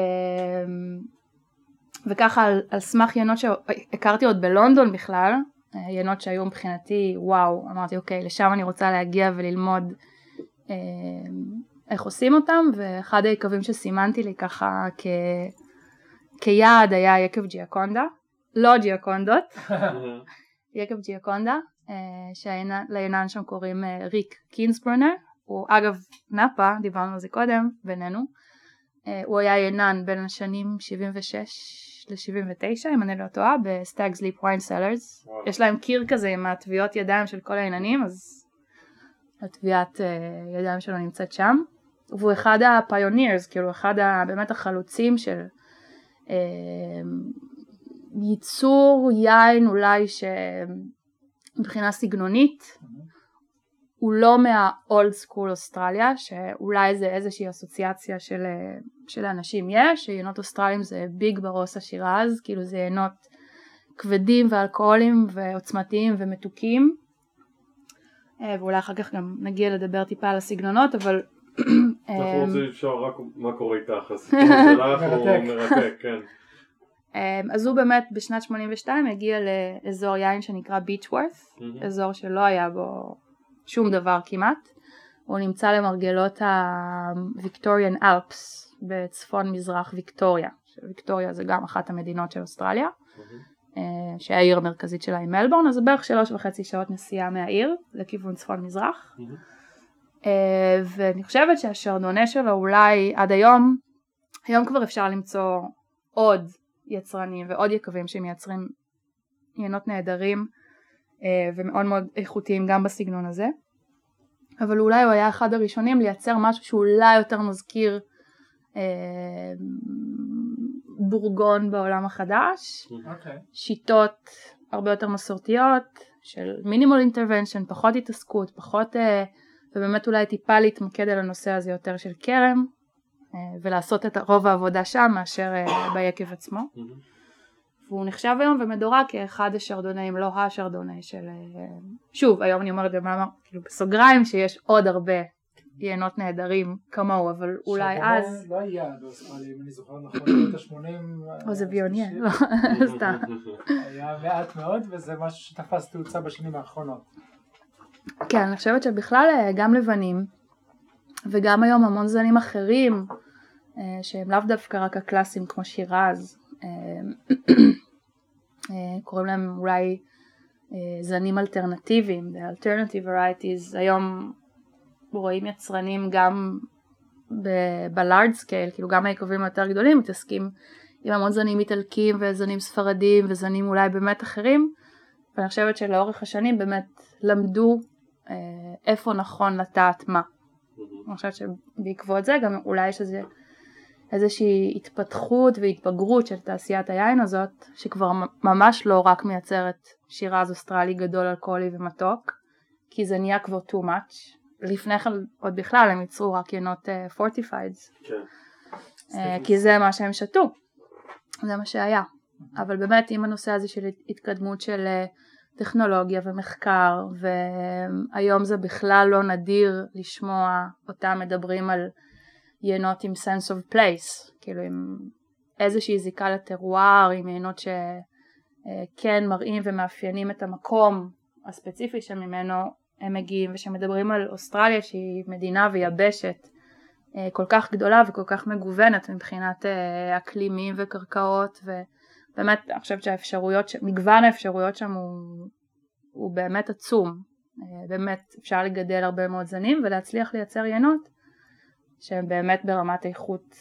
וככה על, על סמך יינות שהכרתי עוד בלונדון בכלל, יינות שהיו מבחינתי וואו, אמרתי אוקיי לשם אני רוצה להגיע וללמוד אה, איך עושים אותם ואחד היקבים שסימנתי לי ככה כ, כיעד היה יקב Giaconda, לא ג'יאקונדות, [laughs] יקב Giaconda, אה, שליינן שם קוראים אה, ריק קינזברונר, הוא אגב נאפה, דיברנו על זה קודם בינינו, אה, הוא היה ינן בין השנים 76 ל-79 אם אני לא טועה ב Stag's Leap Wine Cellars. יש להם קיר כזה עם הטביעות ידיים של כל הייננים אז הטביעת ידיים שלו נמצאת שם. והוא אחד ה pioneers כאילו אחד ה, באמת החלוצים של ייצור יין אולי שמבחינה סגנונית הוא לא מה old school אוסטרליה שאולי זה איזושהי אסוציאציה של, אה, של אנשים. יש, שיינות אוסטרליים זה big Barossa Shiraz, כאילו זה יינות כבדים ואלכוהוליים ועוצמתיים ומתוקים. אה, ואולי אחר כך גם נגיע לדבר טיפה על הסגנונות אבל [clears throat] אנחנו אה, רוצים לשאול רק מה קורה איתך, הסיפור שלך הוא [laughs] מרתק. מרתק, כן. אה, אז הוא באמת בשנת 82 הגיע לאזור יין שנקרא ביצ'וורת'. אזור שלא היה בו שום דבר כמעט. הוא נמצא למרגלות הוויקטוריאן אלפס בצפון מזרח ויקטוריה. ויקטוריה זה גם אחת המדינות של אוסטרליה. אה, שהעיר המרכזית שלה היא מלבורן, אז זה בערך שלוש וחצי שעות נסיעה מהעיר לכיוון צפון מזרח. אה, ואני חושבת שהשרדונה שלו אולי עד היום, היום כבר אפשר למצוא עוד יצרנים ועוד יקבים שמייצרים עיינות נהדרים אה, ומאוד מאוד איכותיים גם בסגנון הזה אבל אולי הוא היה אחד הראשונים לייצר משהו שאולי יותר מזכיר אה, בורגון בעולם החדש אוקיי. שיטות הרבה יותר מסורתיות של מינימול אינטרוונשן, פחות התעסקות, פחות אה, ובאמת אולי טיפה להתמקד על הנושא הזה יותר של כרם אה, ולעשות את רוב העבודה שם מאשר אה, ביקב עצמו. והוא נחשב היום ומדורג כאחד השרדונאים, לא השרדונאי של... אה, שוב, היום אני אומרת במאמר, כאילו בסוגריים שיש עוד הרבה יינות נהדרים כמוהו, אבל אולי אז... לא היה באוסטרליה, אם אני זוכר נכון, בשנות ה-80. או זה ויוניה, לא, [laughs] סתם. היה מעט מאוד, וזה משהו שתפס תאוצה בשנים האחרונות. כן, אני חושבת שבכלל אה, גם לבנים וגם היום המון זנים אחרים אה, שהם לאו דווקא רק הקלאסיים כמו שירז, אה, קוראים להם אולי זנים אלטרנטיביים, alternative varieties, היום רואים יצרנים גם ב-large scale, כאילו גם היקבים היותר גדולים מתעסקים עם המון זנים איטלקיים וזנים ספרדים וזנים אולי באמת אחרים. ואני חושבת שלאורך השנים באמת למדו איפה נכון לטעת מה. אני חושבת שבעקבות זה גם אולי יש איזה, איזושהי התפתחות והתבגרות של תעשיית היין הזאת שכבר ממש לא רק מייצרת שירז אוסטרלי גדול אלכוהולי ומתוק כי זה נהיה כבר too much. לפני כן עוד בכלל הם ייצרו רק ינות uh, fortifieds כן. uh, כי זה מה שהם שתו. זה מה שהיה. אבל באמת עם הנושא הזה של התקדמות של אה, טכנולוגיה ומחקר והיום זה בכלל לא נדיר לשמוע אותם מדברים על יינות עם sense of place, כאילו עם איזושהי זיקה לטרואר, עם יינות שכן מראים ומאפיינים את המקום הספציפי שממנו הם מגיעים ושמדברים על אוסטרליה שהיא מדינה ויבשת אה, כל כך גדולה וכל כך מגוונת מבחינת אה, אקלימים וקרקעות ובאמת אני חושבת שהאפשרויות, מגוון האפשרויות שם הוא, הוא באמת עצום, אה, באמת אפשר לגדל הרבה מאוד זנים ולהצליח לייצר ינות שהם באמת ברמת איכות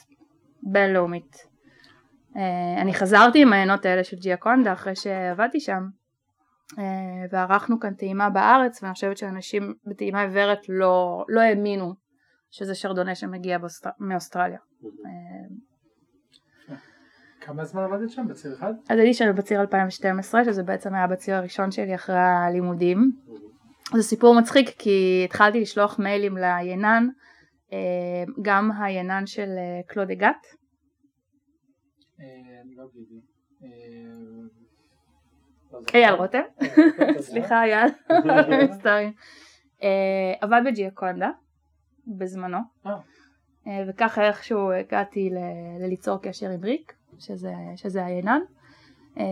בינלאומית. אני חזרתי עם העיינות האלה של ג'יאקונדה אחרי שעבדתי שם וערכנו כאן טעימה בארץ ואני חושבת שאנשים בטעימה עיוורת לא, לא האמינו שזה שרדונה שמגיע באוסטר... מאוסטרליה. כמה זמן עבדת שם? בציר אחד? אז הייתי שם בציר 2012 שזה בעצם היה בציר הראשון שלי אחרי הלימודים. זה סיפור מצחיק כי התחלתי לשלוח מיילים ליינן, אה, גם היינן של אה, קלוד אגת. אה, לא לא אייל רותם, [laughs] סליחה אייל, [laughs] מצטערים. עבד בג'יאקונדה בזמנו וככה איכשהו הגעתי ל- ליצור קשר עם ריק שזה, שזה היינן אה,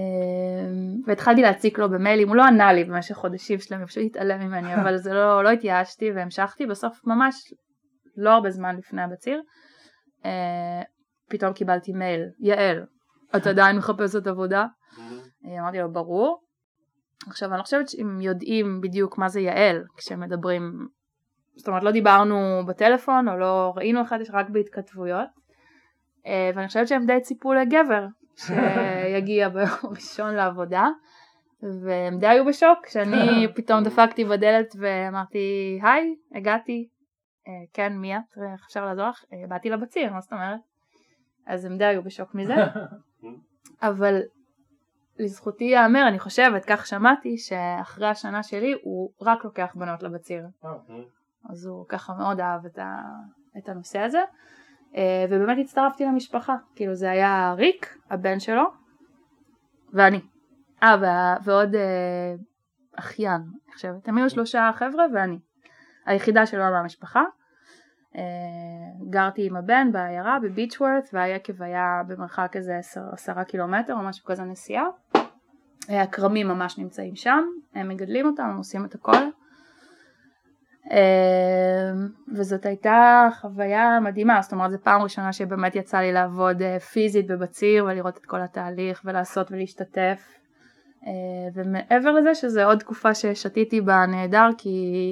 והתחלתי להציק לו במיילים, הוא לא ענה לי במשך חודשים שלמים, פשוט התעלם ממני, [laughs] אבל זה לא, לא התייאשתי והמשכתי, בסוף ממש לא הרבה זמן לפני הבציר, פתאום קיבלתי מייל, יעל, את [laughs] עדיין מחפשת עבודה? אמרתי לו, ברור. עכשיו אני לא חושבת שהם יודעים בדיוק מה זה יעל כשמדברים זאת אומרת לא דיברנו בטלפון או לא ראינו אחד רק בהתכתבויות אה, ואני חושבת שהם די ציפו לגבר שיגיע [laughs] ביום ראשון לעבודה והם די היו בשוק כשאני [laughs] פתאום דפקתי בדלת ואמרתי היי הגעתי. אה, כן מי את? איך אפשר לעזור לך? אה, באתי לבציר מה זאת אומרת? אז הם די היו בשוק מזה. [laughs] אבל לזכותי ייאמר אני חושבת כך שמעתי שאחרי השנה שלי הוא רק לוקח בנות לבציר. אז הוא ככה מאוד אהב את, ה, את הנושא הזה. אה, ובאמת הצטרפתי למשפחה, כאילו זה היה ריק, הבן שלו ואני, אה ועוד אה, אחיין, אני חושבת, הם היו שלושה חבר'ה ואני, היחידה שלו מהמשפחה אה, גרתי עם הבן בעיירה בביצ'וורת והיקב היה במרחק איזה עשר, עשרה קילומטר או משהו כזה נסיעה. הכרמים ממש נמצאים שם, הם מגדלים אותם, הם עושים את הכל וזאת הייתה חוויה מדהימה, זאת אומרת זו פעם ראשונה שבאמת יצא לי לעבוד אה, פיזית בבציר ולראות את כל התהליך ולעשות ולהשתתף. אה, ומעבר לזה שזה עוד תקופה ששתיתי בה נהדר כי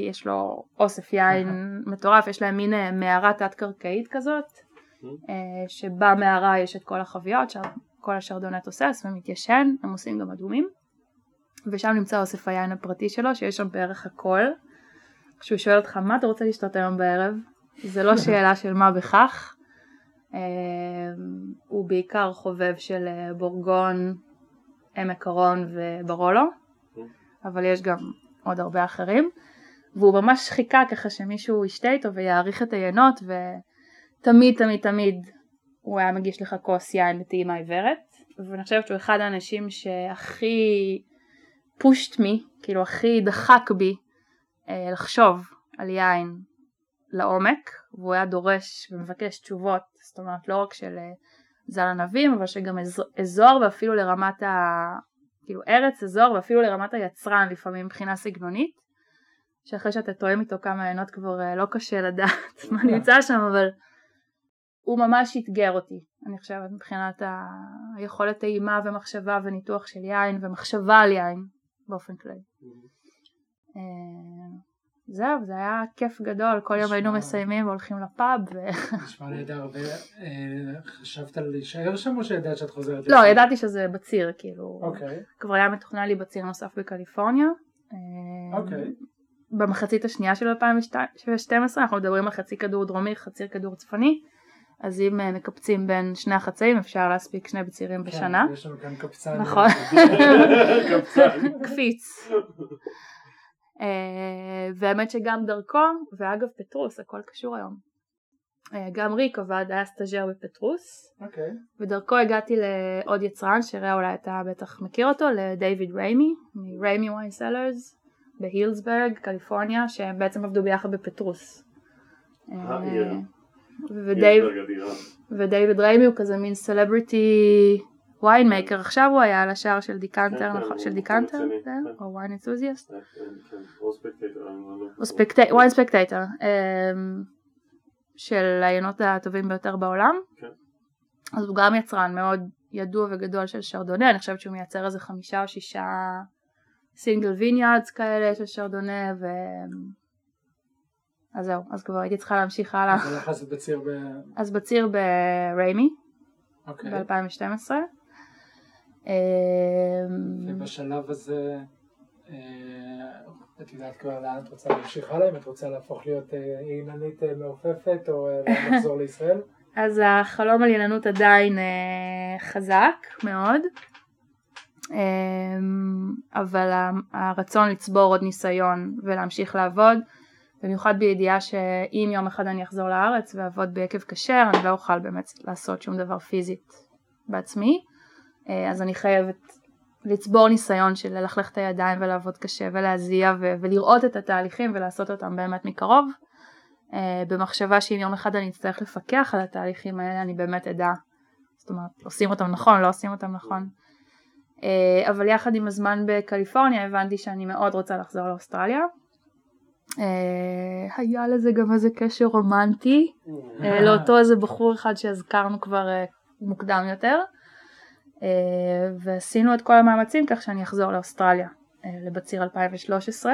יש לו אוסף יין מטורף, יש להם מין אה, מערה תת קרקעית כזאת שבמערה יש את כל החביות, שם כל השרדונה תוסס ומתיישן, הם עושים גם אדומים. ושם נמצא אוסף היין הפרטי שלו שיש שם בערך הכל כשהוא שואל אותך מה אתה רוצה לשתות היום בערב, זה לא שאלה של מה בכך, אה, הוא בעיקר חובב של אה, בורגון, עמק הרון וברולו, אבל יש גם עוד הרבה אחרים, והוא ממש חיכה ככה שמישהו ישתה איתו ויעריך את היינות ותמיד תמיד תמיד הוא היה מגיש לך כוס יין בטעימה עיוורת. ואני חושבת שהוא אחד האנשים שהכי פושט מי, כאילו הכי דחק בי לחשוב על יין לעומק והוא היה דורש ומבקש תשובות זאת אומרת לא רק של אה, זל ענבים אבל שגם אזור ואפילו לרמת ה... כאילו ארץ אזור ואפילו לרמת היצרן לפעמים מבחינה סגנונית שאחרי שאתה תואם איתו כמה עיינות כבר אה, לא קשה לדעת מה נמצא שם אבל הוא ממש אתגר אותי אני חושבת מבחינת היכולת טעימה ומחשבה וניתוח של יין ומחשבה על יין באופן כללי. אה, זהו, זה היה כיף גדול, כל יום היינו מסיימים והולכים לפאב. [laughs] נשמע נהדר, וחשבת על להישאר שם או שידעת שאת חוזרת? לא, ידעתי שזה בציר, כאילו, אוקיי. כבר היה מתוכנן לי בציר נוסף בקליפורניה. אה, אוקיי. במחצית השנייה של 2012 אנחנו מדברים על חצי כדור דרומי, חצי כדור צפוני. אז אם אה, מקפצים בין שני החצאים אפשר להספיק שני בצירים כן, בשנה. כן, יש לנו כאן קפצן. נכון. [laughs] [laughs] קפיץ. אה, והאמת שגם דרכו, ואגב פטרוס, הכל קשור היום. אה, גם ריק עבד, היה סטאג'ר בפטרוס, אוקיי. ודרכו הגעתי לעוד יצרן, שראה אולי אתה בטח מכיר אותו, לדייוויד ריימי, מ Ramey Wine Cellars, בהילדסבורג, קליפורניה, שהם בעצם עבדו ביחד בפטרוס. אה. ודייוויד ריימי הוא כזה מין celebrity winemaker, עכשיו הוא היה על השער של דיקנטר, כן, נכון? הוא- של דיקנטר? כן. או Wine Enthusiast? כן, כן, או לא- Wine Spectator, אמ, של היינות הטובים ביותר בעולם. כן. אז הוא גם יצרן מאוד ידוע וגדול של שרדונה, אני חושבת שהוא מייצר איזה חמישה או שישה single vineyards כאלה של שרדונה, ו... אז זהו, אז כבר הייתי צריכה להמשיך הלאה. אז בציר ב... אז בציר בריימי, אוקיי. ב-2012. אמ, ובשלב הזה, אה, את יודעת כבר לאן את רוצה להמשיך הלאה? אם את רוצה להפוך להיות אה, עיננית אה, מעופפת או לחזור לישראל? [laughs] אז החלום על יננות עדיין חזק מאוד, אה, אבל הרצון לצבור עוד ניסיון ולהמשיך לעבוד, במיוחד בידיעה שאם יום אחד אני אחזור לארץ ואעבוד ביקב כשר, אני לא אוכל באמת לעשות שום דבר פיזית בעצמי, אז אני חייבת לצבור ניסיון של ללכלך את הידיים ולעבוד קשה ולהזיע ו- ולראות את התהליכים ולעשות אותם באמת מקרוב. Uh, במחשבה שאם יום אחד אני אצטרך לפקח על התהליכים האלה אני באמת אדע, זאת אומרת עושים אותם נכון, לא עושים אותם נכון. Uh, אבל יחד עם הזמן בקליפורניה הבנתי שאני מאוד רוצה לחזור לאוסטרליה. היה לזה גם איזה קשר רומנטי לאותו איזה בחור אחד שהזכרנו כבר מוקדם יותר. Uh, ועשינו את כל המאמצים כך שאני אחזור לאוסטרליה uh, לבציר 2013.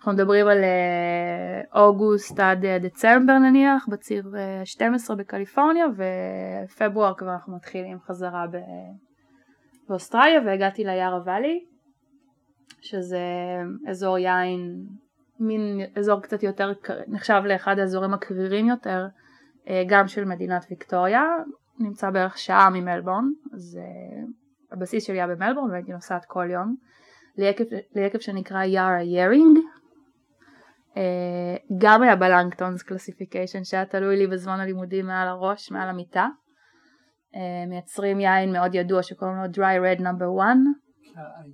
אנחנו מדברים על אה, אוגוסט עד אה, דצמבר נניח, בציר אה, 12 בקליפורניה, ופברואר כבר אנחנו מתחילים חזרה באוסטרליה, והגעתי ליארה ואלי, שזה אזור יין, מין אזור קצת יותר, נחשב לאחד האזורים הקרירים יותר, אה, גם של מדינת ויקטוריה, נמצא בערך שעה ממלבורן, אז אה, הבסיס שלי היה במלבורן והייתי נוסעת כל יום. ליקב, ליקב שנקרא יארה ירינג, אה, גם היה ב Langton's classification שהיה תלוי לי בזמן הלימודים מעל הראש, מעל המיטה. אה, מייצרים יין מאוד ידוע שקוראים לו dry red number one,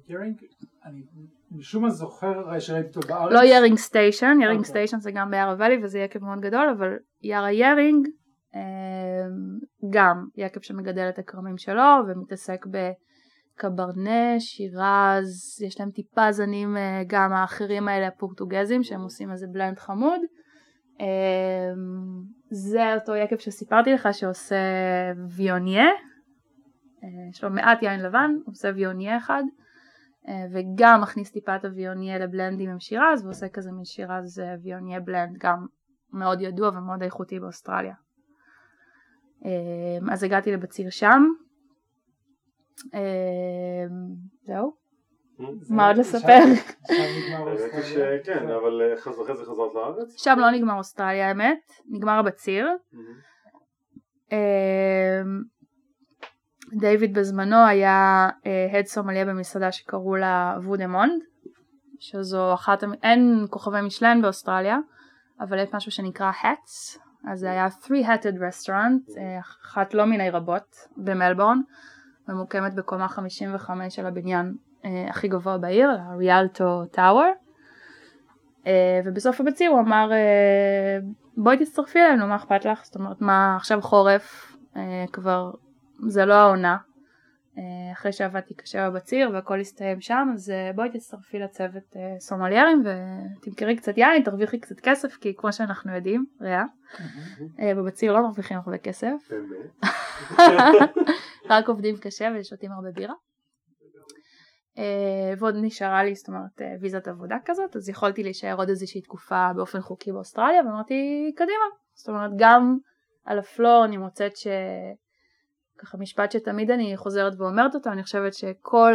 הירינג, אני משום מה זוכר שראיתי אותו בארץ. לא ירינג סטיישן, ירינג אוקיי. סטיישן זה גם ביארה ואלי וזה יקב מאוד גדול, אבל יארה ירינג אה, גם יקב שמגדל את הכרמים שלו ומתעסק בקברנה, שירז, יש להם טיפה זנים אה, גם האחרים האלה הפורטוגזים שהם עושים איזה בלנד חמוד. אה, זה אותו יקב שסיפרתי לך שעושה ויוניה, אה, יש לו מעט יין לבן, הוא עושה ויוניה אחד. אה, וגם מכניס טיפה את הוויוניה לבלנדים עם שירז ועושה כזה מין שירז ויוניה בלנד גם מאוד ידוע ומאוד איכותי באוסטרליה. אה, אז הגעתי לבציר שם. אה, זהו, מה עוד לספר? [laughs] שכן, אבל אה, אחרי זה חזרת לארץ? שם לא נגמר אוסטרליה האמת, נגמר הבציר. אמ, דיוויד בזמנו היה הד סומליה במסעדה שקראו לה וודמונד, שזו אחת, אין כוכבי משלן באוסטרליה, אבל יש משהו שנקרא hats, אז זה היה three-hatted restaurant, אה, אחת לא מיני רבות במלבורן, ממוקמת בקומה 55 של הבניין אה, הכי גבוה בעיר, הריאלטו טאוור. אה, ובסוף הבציר הוא אמר בואי תצטרפי אלינו מה אכפת לך? זאת אומרת מה עכשיו חורף כבר זה לא העונה אחרי שעבדתי קשה בבציר והכל הסתיים שם אז אה, בואי תצטרפי לצוות אה, סומליירים ותמכרי קצת יין תרוויחי קצת כסף כי כמו שאנחנו יודעים ריאה אה, בבציר לא מרוויחים הרבה כסף? [laughs] רק עובדים קשה ושותים הרבה בירה. אה, ועוד נשארה לי זאת אומרת אה, ויזת עבודה כזאת אז יכולתי להישאר עוד איזושהי תקופה באופן חוקי באוסטרליה ואמרתי קדימה זאת אומרת גם על הפלור אני מוצאת ש... ככה משפט שתמיד אני חוזרת ואומרת אותו אני חושבת שכל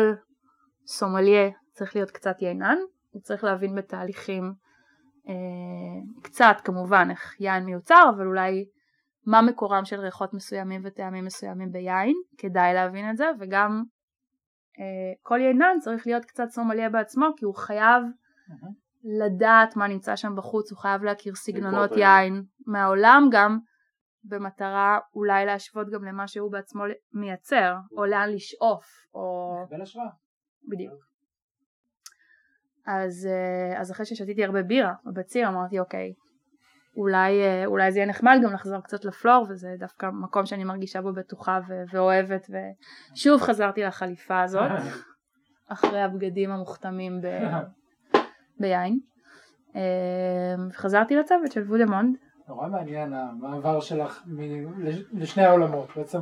סומליה צריך להיות קצת יינן הוא צריך להבין בתהליכים אה, קצת כמובן איך יין מיוצר אבל אולי מה מקורם של ריחות מסוימים וטעמים מסוימים ביין, כדאי להבין את זה, וגם אה, כל יינן צריך להיות קצת סומליה בעצמו, כי הוא חייב לדעת מה נמצא שם בחוץ, הוא חייב להכיר סגנונות יין מהעולם גם, במטרה אולי להשוות גם למה שהוא בעצמו מייצר, או לאן לשאוף, או... לקבל השראה. בדיוק. אז, אה, אז אחרי ששתיתי הרבה בירה בציר אמרתי אוקיי, אולי, אה, אולי זה יהיה נחמד גם לחזור קצת לפלור וזה דווקא מקום שאני מרגישה בו בטוחה ו- ואוהבת ושוב חזרתי לחליפה הזאת [laughs] אחרי הבגדים המוכתמים ב- [laughs] ביין. אה, חזרתי לצוות של וודמונד נורא מעניין המעבר שלך מ- לש- לשני העולמות. בעצם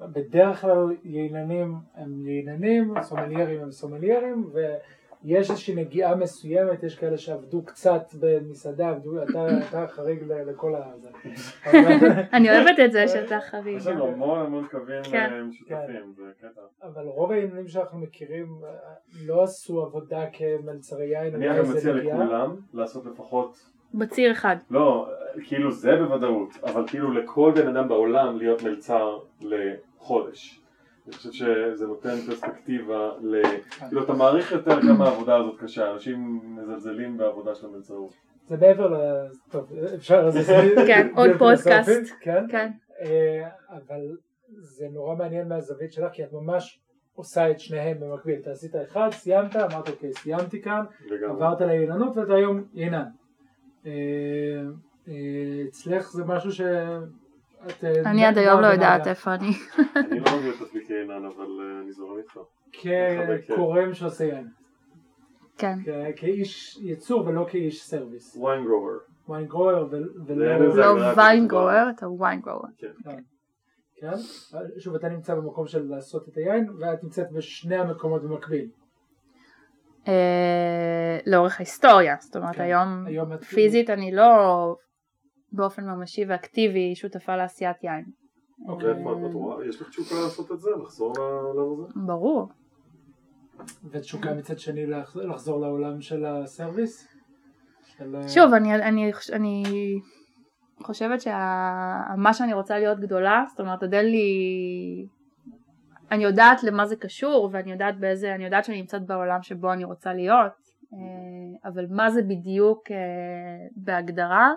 בדרך כלל ייננים הם ייננים, סומליירים הם סומליירים, ויש איזושהי נגיעה מסוימת, יש כאלה שעבדו קצת במסעדה, עבדו, אתה, אתה חריג ל- לכל הזה. אבל- [laughs] אני אוהבת את זה שאתה חריג. יש לנו המון המון קווים כן. אה, משותפים, זה קטע. אבל רוב העניינים שאנחנו מכירים אה, לא עשו עבודה כמלצרי יין. אני מציע. לכולם לעשות לפחות, בציר אחד. לא, כאילו זה בוודאות, אבל כאילו לכל בן אדם בעולם להיות מלצר לחודש. אני חושב שזה נותן פרספקטיבה ל... כאילו אתה מעריך יותר כמה העבודה הזאת קשה, אנשים מזלזלים בעבודה של המלצרות. זה מעבר ל... טוב, אפשר... אז [laughs] כן, עוד פודקאסט. כן. כן. אה, אבל זה נורא מעניין מהזווית שלך, כי את ממש עושה את שניהם במקביל. אתה עשית אחד, סיימת, אמרת אוקיי, סיימתי כאן. עברת לייננות ואתה היום יינן. אה, אה, אצלך זה משהו ש... אה, אני עד היום לא יודעת. איפה אני. אני לא מבין את עצמי כיינן, אבל אני זורם איתך. ככורם שעושה יין. כן. כאיש ייצור ולא כאיש service. Wine grower. ויין זה ולא... לא ויין. גרוור, אתה ויין גרוור. כן? שוב, אתה נמצא במקום של לעשות את היין, ואת נמצאת בשני המקומות במקביל. אה, לאורך ההיסטוריה, זאת אומרת כן. היום היום פיזית אני לא באופן ממשי ואקטיבי שותפה לעשיית יין. אוקיי, איפה את רואה? יש לך תשוקה לעשות את זה? לחזור לעולם הזה? ברור. ותשוקה מצד שני לח- לחזור לעולם של הסרוויס? אה, שוב, אני, אני, אני חושבת שמה שאני רוצה להיות גדולה, זאת אומרת עוד אין לי... אני יודעת למה זה קשור ואני יודעת באיזה, אני יודעת שאני נמצאת בעולם שבו אני רוצה להיות, אה, אבל מה זה בדיוק אה, בהגדרה,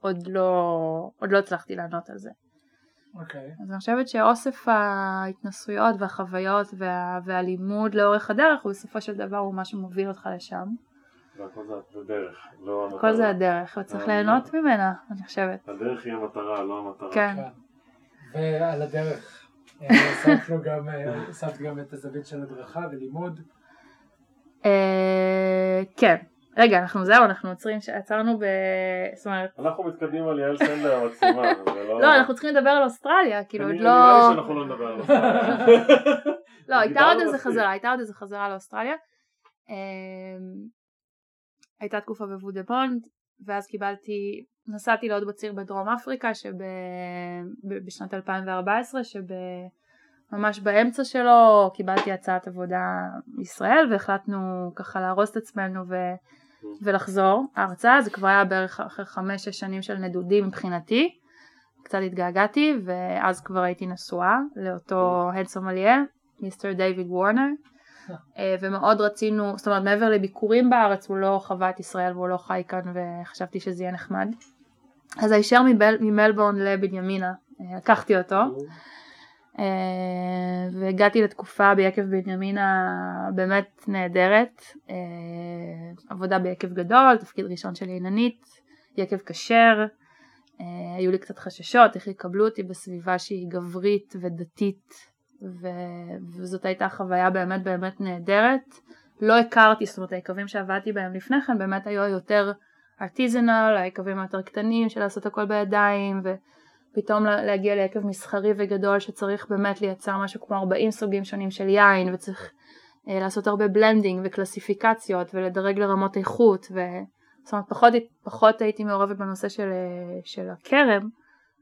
עוד לא, עוד לא הצלחתי לענות על זה. אוקיי. אז אני חושבת שאוסף ההתנסויות והחוויות וה, והלימוד לאורך הדרך הוא בסופו של דבר הוא מה שמוביל אותך לשם. והכל זה הדרך, לא המטרה. כל זה הדרך וצריך אה, ליהנות ממנה, אני חושבת. הדרך היא המטרה, לא המטרה. כן. כן. ועל הדרך אה, אה, הוספת גם את הזווית של הדרכה ולימוד. אה, כן. רגע, אנחנו זהו, אנחנו עוצרים, עצרנו ב... זאת אומרת, אנחנו מתקדמים על יעל סנדר המקסימה, זה לא... לא, אנחנו צריכים לדבר על אוסטרליה, כאילו עוד לא... נראה לי שאנחנו לא נדבר על אוסטרליה. [laughs] לא, הייתה עוד איזה. חזרה, הייתה עוד איזה חזרה לאוסטרליה. הייתה תקופה בוודמונד, ואז קיבלתי, נסעתי לעוד בציר בדרום אפריקה, שבשנת 2014, שממש באמצע שלו קיבלתי הצעת עבודה מישראל, והחלטנו ככה להרוס את עצמנו ו... ולחזור ארצה, זה כבר היה בערך אחרי חמש-שש שנים של נדודים מבחינתי, קצת התגעגעתי, ואז כבר הייתי נשואה לאותו הד סומליה, מיסטר דיוויד וורנר, אה, ומאוד רצינו, זאת אומרת מעבר לביקורים בארץ הוא לא חווה את ישראל והוא לא חי כאן וחשבתי שזה יהיה נחמד. אז הישר מבל, ממלבורן לבנימינה, אה, לקחתי אותו, אה, והגעתי לתקופה ביקב בנימינה באמת נהדרת, אה, עבודה ביקב גדול, תפקיד ראשון של עיננית, יקב כשר, היו לי קצת חששות איך יקבלו אותי בסביבה שהיא גברית ודתית ו- וזאת הייתה חוויה באמת באמת נהדרת. לא הכרתי, זאת אומרת היקבים שעבדתי בהם לפני כן באמת היו יותר artisanal, היקבים היותר קטנים של לעשות הכל בידיים ופתאום לה- להגיע ליקב מסחרי וגדול שצריך באמת לייצר משהו כמו 40 סוגים שונים של יין וצריך אה, לעשות הרבה blending וקלסיפיקציות ולדרג לרמות איכות ו... זאת אומרת פחות, פחות הייתי מעורבת בנושא של, אה, של הכרם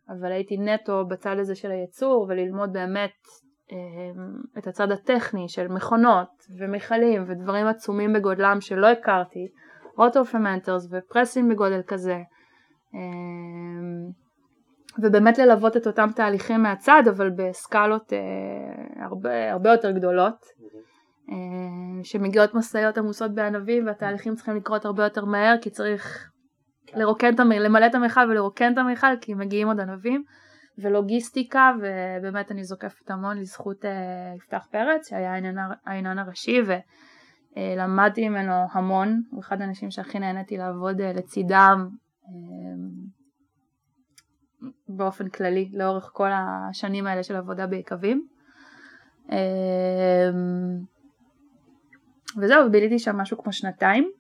אבל הייתי נטו בצד הזה של הייצור וללמוד באמת אה, את הצד הטכני של מכונות ומכלים ודברים עצומים בגודלם שלא הכרתי, roto-fermenters ופרסים בגודל כזה אה, ובאמת ללוות את אותם תהליכים מהצד אבל בסקלות אה, הרבה, הרבה יותר גדולות אה, שמגיעות משאיות עמוסות בענבים והתהליכים צריכים לקרות הרבה יותר מהר כי צריך כן. לרוקן את המ... למלא את המיכל ולרוקן את המיכל כי מגיעים עוד ענבים ולוגיסטיקה ובאמת אני זוקפת המון לזכות אה, יפתח פרץ שהיה העניין, הר- העניין הראשי ולמדתי ממנו המון הוא אחד האנשים שהכי נהניתי לעבוד אה, לצידם אה, באופן כללי לאורך כל השנים האלה של עבודה ביקבים. אה, וזהו, ביליתי שם משהו כמו שנתיים.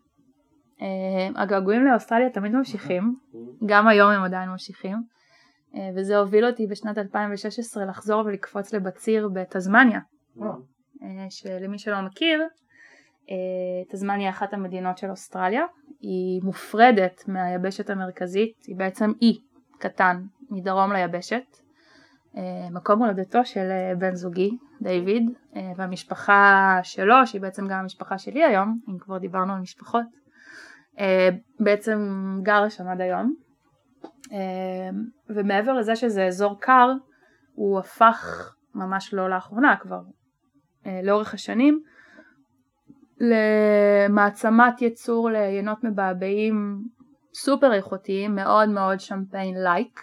אה, הגעגועים לאוסטרליה תמיד ממשיכים, גם היום הם עדיין ממשיכים, אה, וזה הוביל אותי בשנת 2016 לחזור ולקפוץ לבציר בתזמניה. אה, שלמי שלא מכיר, אה, תזמניה היא אחת המדינות של אוסטרליה, היא מופרדת מהיבשת המרכזית, היא בעצם אי קטן מדרום ליבשת, אה, מקום הולדתו של אה, בן זוגי, דיוויד, אה, והמשפחה שלו, שהיא בעצם גם המשפחה שלי היום, אם כבר דיברנו על משפחות, אה, בעצם גרה שם עד היום. אה, ומעבר לזה שזה אזור קר, הוא הפך ממש לא לאחרונה כבר, אה, לאורך השנים, למעצמת ייצור ליינות מבעבעים סופר איכותיים, מאוד מאוד שמפיין לייק,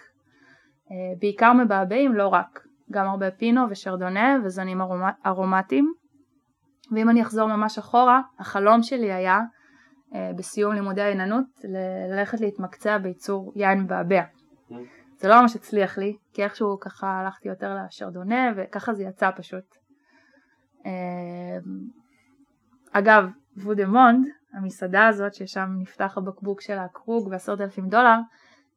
אה, בעיקר מבעבעים, לא רק, גם הרבה פינו ושרדונה וזנים ארומ- ארומטיים. ואם אני אחזור ממש אחורה, החלום שלי היה אה, בסיום לימודי העיננות ללכת להתמקצע בייצור יין מבעבע. זה לא ממש הצליח לי, כי איכשהו ככה הלכתי יותר לשרדונה וככה זה יצא פשוט. אה, אגב, וודמונד, המסעדה הזאת ששם נפתח הבקבוק של הקרוג בעשרת אלפים דולר,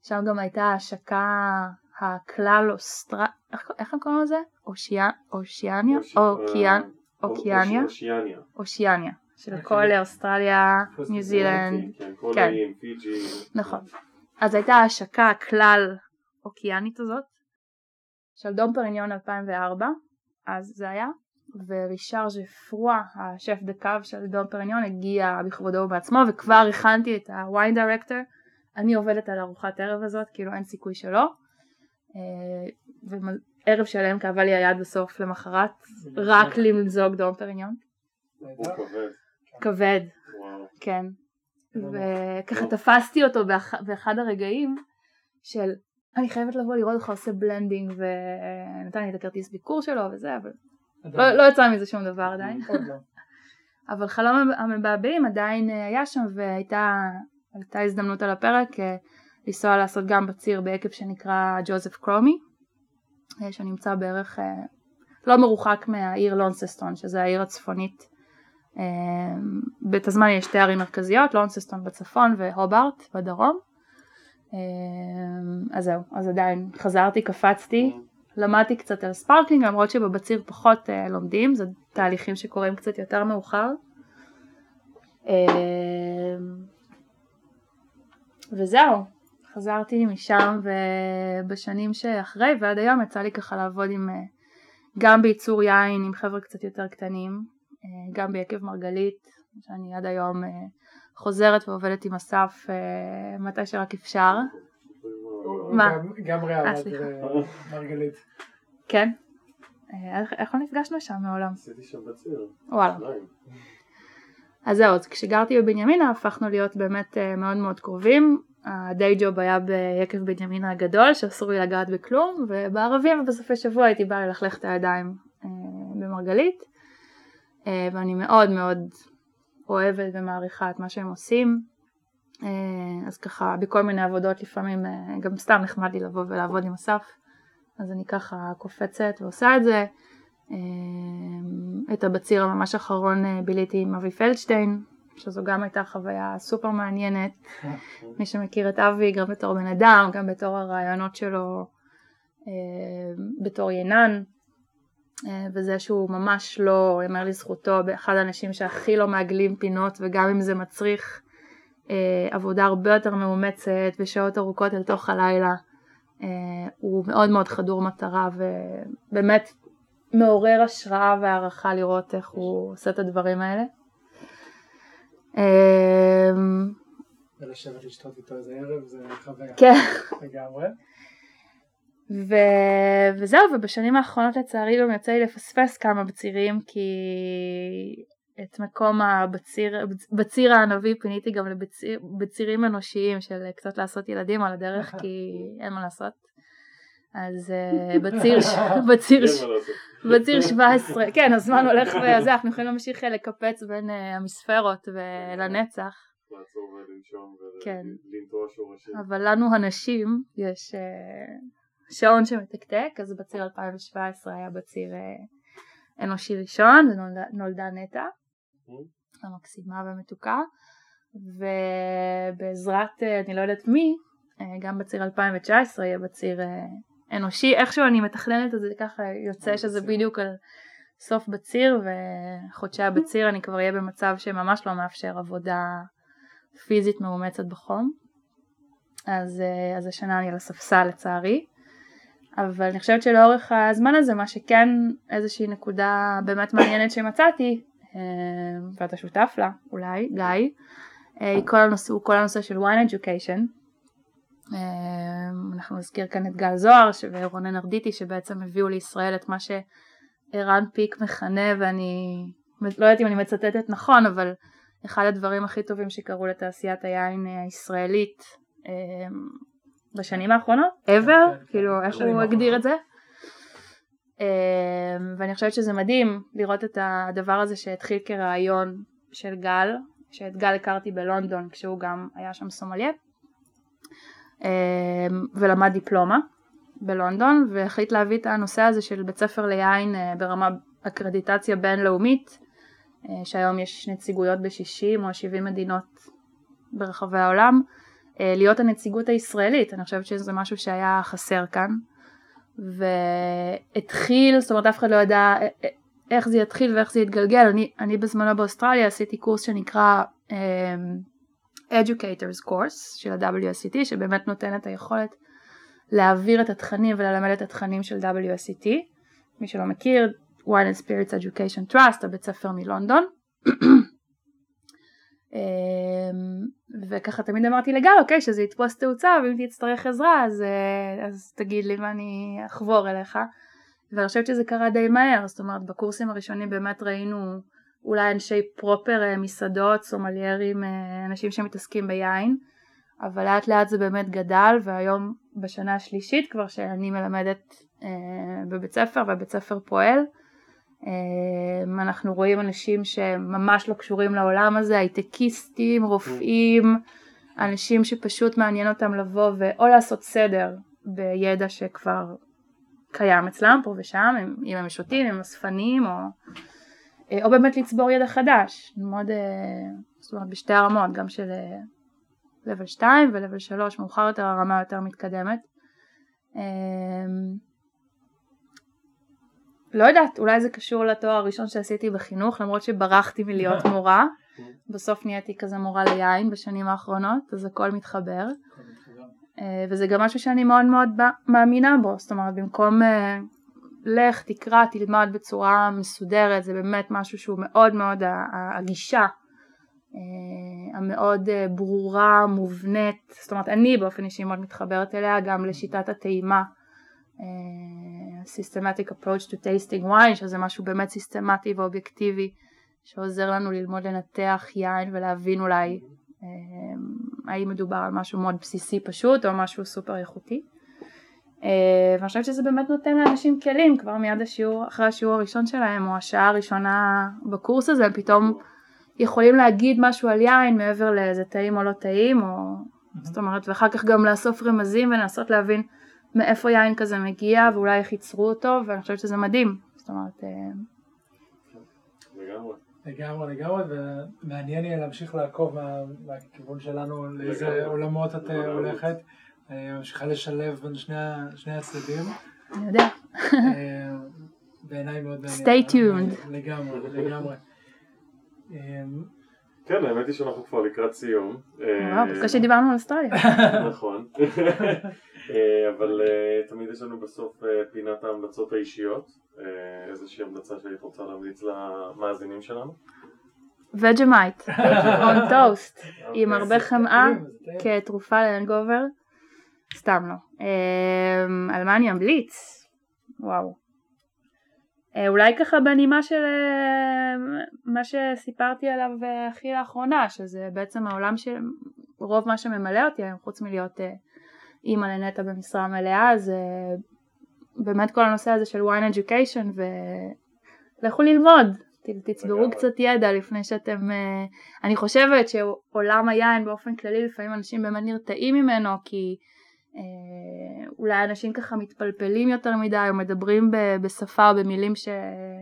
שם גם הייתה ההשקה הכלל אוסטר... איך, איך הם קוראים לזה? אושיה... Oceania? אוקיאנ... אוקיאניה? Oceania. Oceania. של. כל אוסטרליה, ניו זילנד, כן, כן. פיג'י. נכון. אז הייתה ההשקה הכלל אוקיאנית הזאת של Dom Pérignon 2004, אז זה היה, ו Richard Geoffroy, ה chef de cave של Dom Pérignon, הגיע בכבודו ובעצמו, וכבר הכנתי את ה wine director, אני עובדת על ארוחת ערב הזאת, כאילו אין סיכוי שלא. אה, וערב שלם כאבה לי היד בסוף למחרת, רק למזוג Dom Pérignon. הוא כבד. כבד. כן. לא וככה תפסתי אותו באח- באחד הרגעים של אני חייבת לבוא לראות אותך עושה blending ונתן לי את הכרטיס ביקור שלו וזה אבל לא, לא יצא מזה שום דבר עדיין. לא. [laughs] אבל חלום המבעבעים עדיין אה, היה שם והייתה הייתה הזדמנות על הפרק אה, לנסוע לעשות גם בציר ביקב שנקרא Josef Chromy אה, שנמצא בערך לא מרוחק מהעיר לונססטון שזה העיר הצפונית. אה, בטסמניה יש שתי ערים מרכזיות לונססטון בצפון והובארט בדרום. אז זהו אז עדיין חזרתי קפצתי למדתי קצת על sparkling למרות שבבציר פחות אה, לומדים זה תהליכים שקורים קצת יותר מאוחר. אה, וזהו חזרתי משם ובשנים שאחרי ועד היום יצא לי ככה לעבוד עם אה, גם בייצור יין עם חבר'ה קצת יותר קטנים אה, גם ביקב מרגלית שאני עד היום אה, חוזרת ועובדת עם אסף אה, מתי שרק אפשר מה? גם- גם ריאל אה, סליחה. מרגלית. כן אה, איך, לא נפגשנו שם מעולם עשיתי שם בציר. וואלה. אז זהו, אז כשגרתי בבנימינה הפכנו להיות באמת אה, מאוד מאוד קרובים. הדיי ג'וב היה ביקב בנימינה הגדול שאסור לי לגעת בכלום, ובערבים ובסופי שבוע הייתי באה ללכלך את הידיים אה, במרגלית. אה, ואני מאוד מאוד אוהבת ומעריכה את מה שהם עושים. אה, אז ככה בכל מיני עבודות לפעמים אה, גם סתם נחמד לי לבוא ולעבוד עם אסף. אז אני ככה קופצת ועושה את זה. אה, את הבציר הממש האחרון ביליתי עם אבי פלדשטיין, שזו גם הייתה חוויה סופר מעניינת. [laughs] מי שמכיר את אבי גם בתור בן אדם, גם בתור הרעיונות שלו בתור ינן, וזה שהוא ממש לא, יאמר לזכותו, באחד האנשים שהכי לא מעגלים פינות, וגם אם זה מצריך עבודה הרבה יותר מאומצת ושעות ארוכות אל תוך הלילה, אה, הוא מאוד מאוד חדור מטרה ובאמת מעורר השראה והערכה לראות איך הוא עושה את הדברים האלה. אמ, ולשבת לשתות איתו איזה ערב זה חוויה כן, לגמרי. ו... וזהו, ובשנים האחרונות לצערי גם יוצא לי לפספס כמה בצירים, כי את מקום הבציר, בציר הענבי פיניתי גם לבצירים אנושיים של קצת לעשות ילדים על הדרך כי אין מה לעשות. אז אה, בציר, בציר, בציר 17, כן הזמן הולך וזה, אנחנו יכולים להמשיך לקפץ בין המספרות ולנצח. לעצור ולנשום כן. ולנטוע שורשים. אבל לנו הנשים יש שעון שמתקתק, אז בציר 2017 היה בציר אנושי ראשון, נולדה נטע. המקסימה והמתוקה. ובעזרת אה, אני לא יודעת מי אה, גם בציר 2019 יהיה בציר אה, אנושי. איכשהו אני מתכננת את זה ככה יוצא שזה בדיוק על סוף בציר וחודשי הבציר אני כבר אהיה במצב שממש לא מאפשר עבודה פיזית מאומצת בחום. אז, אז השנה אני על הספסל לצערי. אבל אני חושבת שלאורך הזמן הזה מה שכן איזושהי נקודה באמת מעניינת שמצאתי ואתה שותף לה אולי, גיא, אה, כל הנושא, הוא כל הנושא של wine education. אה, אנחנו נזכיר כאן את גל זוהר ורונן ארדיטי שבעצם הביאו לישראל את מה שערן פיק מכנה ואני לא יודעת אם אני מצטטת נכון אבל אחד הדברים הכי טובים שקרו לתעשיית היין הישראלית בשנים האחרונות, ever, כן, כן, כאילו איך הוא הגדיר את זה? אמ, ואני חושבת שזה מדהים לראות את הדבר הזה שהתחיל כרעיון של גל, שאת גל הכרתי בלונדון כשהוא גם היה שם סומליה. אמ, ולמד דיפלומה בלונדון והחליט להביא את הנושא הזה של בית ספר ליין אה, ברמה אקרדיטציה בינלאומית אה, שהיום יש נציגויות ב-60 או 70 מדינות ברחבי העולם אה, להיות הנציגות הישראלית. אני חושבת שזה משהו שהיה חסר כאן והתחיל, זאת אומרת אף אחד לא ידע איך זה יתחיל ואיך זה יתגלגל, אני, אני בזמנו באוסטרליה עשיתי קורס שנקרא um, Educators Course של ה-WSET שבאמת נותן את היכולת להעביר את התכנים וללמד את התכנים של WSET, מי שלא מכיר, Wine and Spirits Education Trust, הבית ספר מלונדון וככה תמיד אמרתי לגל אוקיי שזה יתפוס תאוצה ואם תצטרך עזרה אז, אה, אז תגיד לי ואני אחבור אליך. ואני חושבת שזה קרה די מהר זאת אומרת בקורסים הראשונים באמת ראינו אולי אנשי פרופר אה, מסעדות סומליירים אה, אנשים שמתעסקים ביין אבל לאט לאט זה באמת גדל והיום בשנה השלישית כבר שאני מלמדת בבית ספר והבית ספר פועל. אמ, אנחנו רואים אנשים שממש לא קשורים לעולם הזה, הייטקיסטים, רופאים, אנשים שפשוט מעניין אותם לבוא ואו לעשות סדר בידע שכבר קיים אצלם פה ושם, אם הם שותים, אם הם אספנים, או, או באמת לצבור ידע חדש, ללמוד, אה, זאת אומרת בשתי הרמות, גם של לבל 2 ולבל 3, מאוחר יותר הרמה יותר מתקדמת. לא יודעת, אולי זה קשור לתואר הראשון שעשיתי בחינוך, למרות שברחתי מלהיות [laughs] מורה. בסוף נהייתי כזה מורה ליין בשנים האחרונות, אז הכל מתחבר. אה, וזה גם משהו שאני מאוד מאוד מאמינה בו, זאת אומרת במקום אה, לך, תקרא, תלמד בצורה מסודרת, זה באמת משהו שהוא מאוד מאוד הגישה אה, המאוד ברורה, מובנית, זאת אומרת אני באופן אישי מאוד מתחברת אליה, גם לשיטת הטעימה Systematic Approach to Tasting Wine שזה משהו באמת סיסטמטי ואובייקטיבי שעוזר לנו ללמוד לנתח יין ולהבין אולי אה, האם מדובר על משהו מאוד בסיסי פשוט או משהו סופר איכותי. אה, ואני חושבת שזה באמת נותן לאנשים כלים כבר מיד השיעור, אחרי השיעור הראשון שלהם או השעה הראשונה בקורס הזה הם פתאום יכולים להגיד משהו על יין מעבר לאיזה טעים או לא טעים או זאת אומרת ואחר כך גם לאסוף רמזים ולנסות להבין מאיפה יין כזה מגיע ואולי איך ייצרו אותו ואני חושבת שזה מדהים. זאת אומרת אה, לגמרי. לגמרי לגמרי ומעניין יהיה להמשיך לעקוב מהכיוון שלנו לאיזה עולמות את אה, הולכת. אה, ממשיכה לשלב בין שני הצדדים. אני יודע. [laughs] בעיניי מאוד מעניין. Stay tuned. לגמרי לגמרי כן, האמת היא שאנחנו כבר לקראת סיום. וואו, בקושי דיברנו על אוסטרליה. [laughs] נכון. [laughs] אה, אבל אה, תמיד יש לנו בסוף אה, פינת ההמלצות האישיות. איזושהי המלצה שהיית רוצה להמליץ למאזינים שלנו? Vegemite, [laughs] on toast, עם הרבה חמאה כתרופה ל hangover. סתם לא. על מה אני אמליץ? וואו. אה, אולי ככה בנימה של אה, מה שסיפרתי עליו אה, הכי לאחרונה, שזה בעצם העולם של רוב מה שממלא אותי חוץ מלהיות אימא לנטע במשרה מלאה, זה באמת כל הנושא הזה של wine education ולכו ללמוד, תצברו. קצת ידע לפני שאתם, אני חושבת שעולם היין באופן כללי לפעמים אנשים באמת נרתעים ממנו כי אולי אנשים ככה מתפלפלים יותר מדי או מדברים ב- בשפה או במילים ש...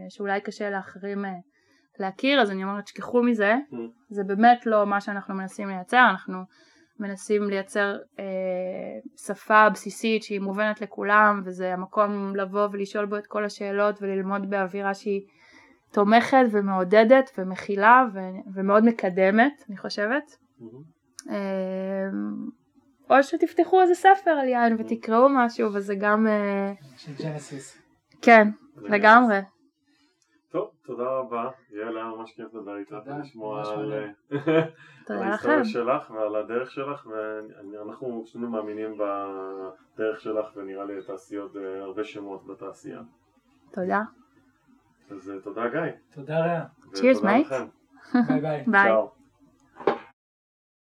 שאולי קשה לאחרים אה, להכיר אז אני אומרת שכחו מזה Mm. זה באמת לא מה שאנחנו מנסים לייצר אנחנו מנסים לייצר אה, שפה בסיסית שהיא מובנת לכולם וזה המקום לבוא ולשאול בו את כל השאלות וללמוד באווירה שהיא תומכת ומעודדת ומכילה ו- ומאוד מקדמת אני חושבת מהמם. אמ, או שתפתחו איזה ספר על יין ותקראו משהו וזה גם אה, של ג'נסיס. כן לגמרי טוב, תודה רבה. יעל, היה ממש כיף לדבר איתך ולשמוע ממש על לכם ההיסטוריה שלך ועל הדרך שלך ואנחנו שנינו מאמינים בדרך שלך ונראה לי תעשי עוד אה, הרבה שמות בתעשייה. תודה אז אה, תודה גיא. תודה רע. Mate. לכם. ביי ביי. [laughs] ביי.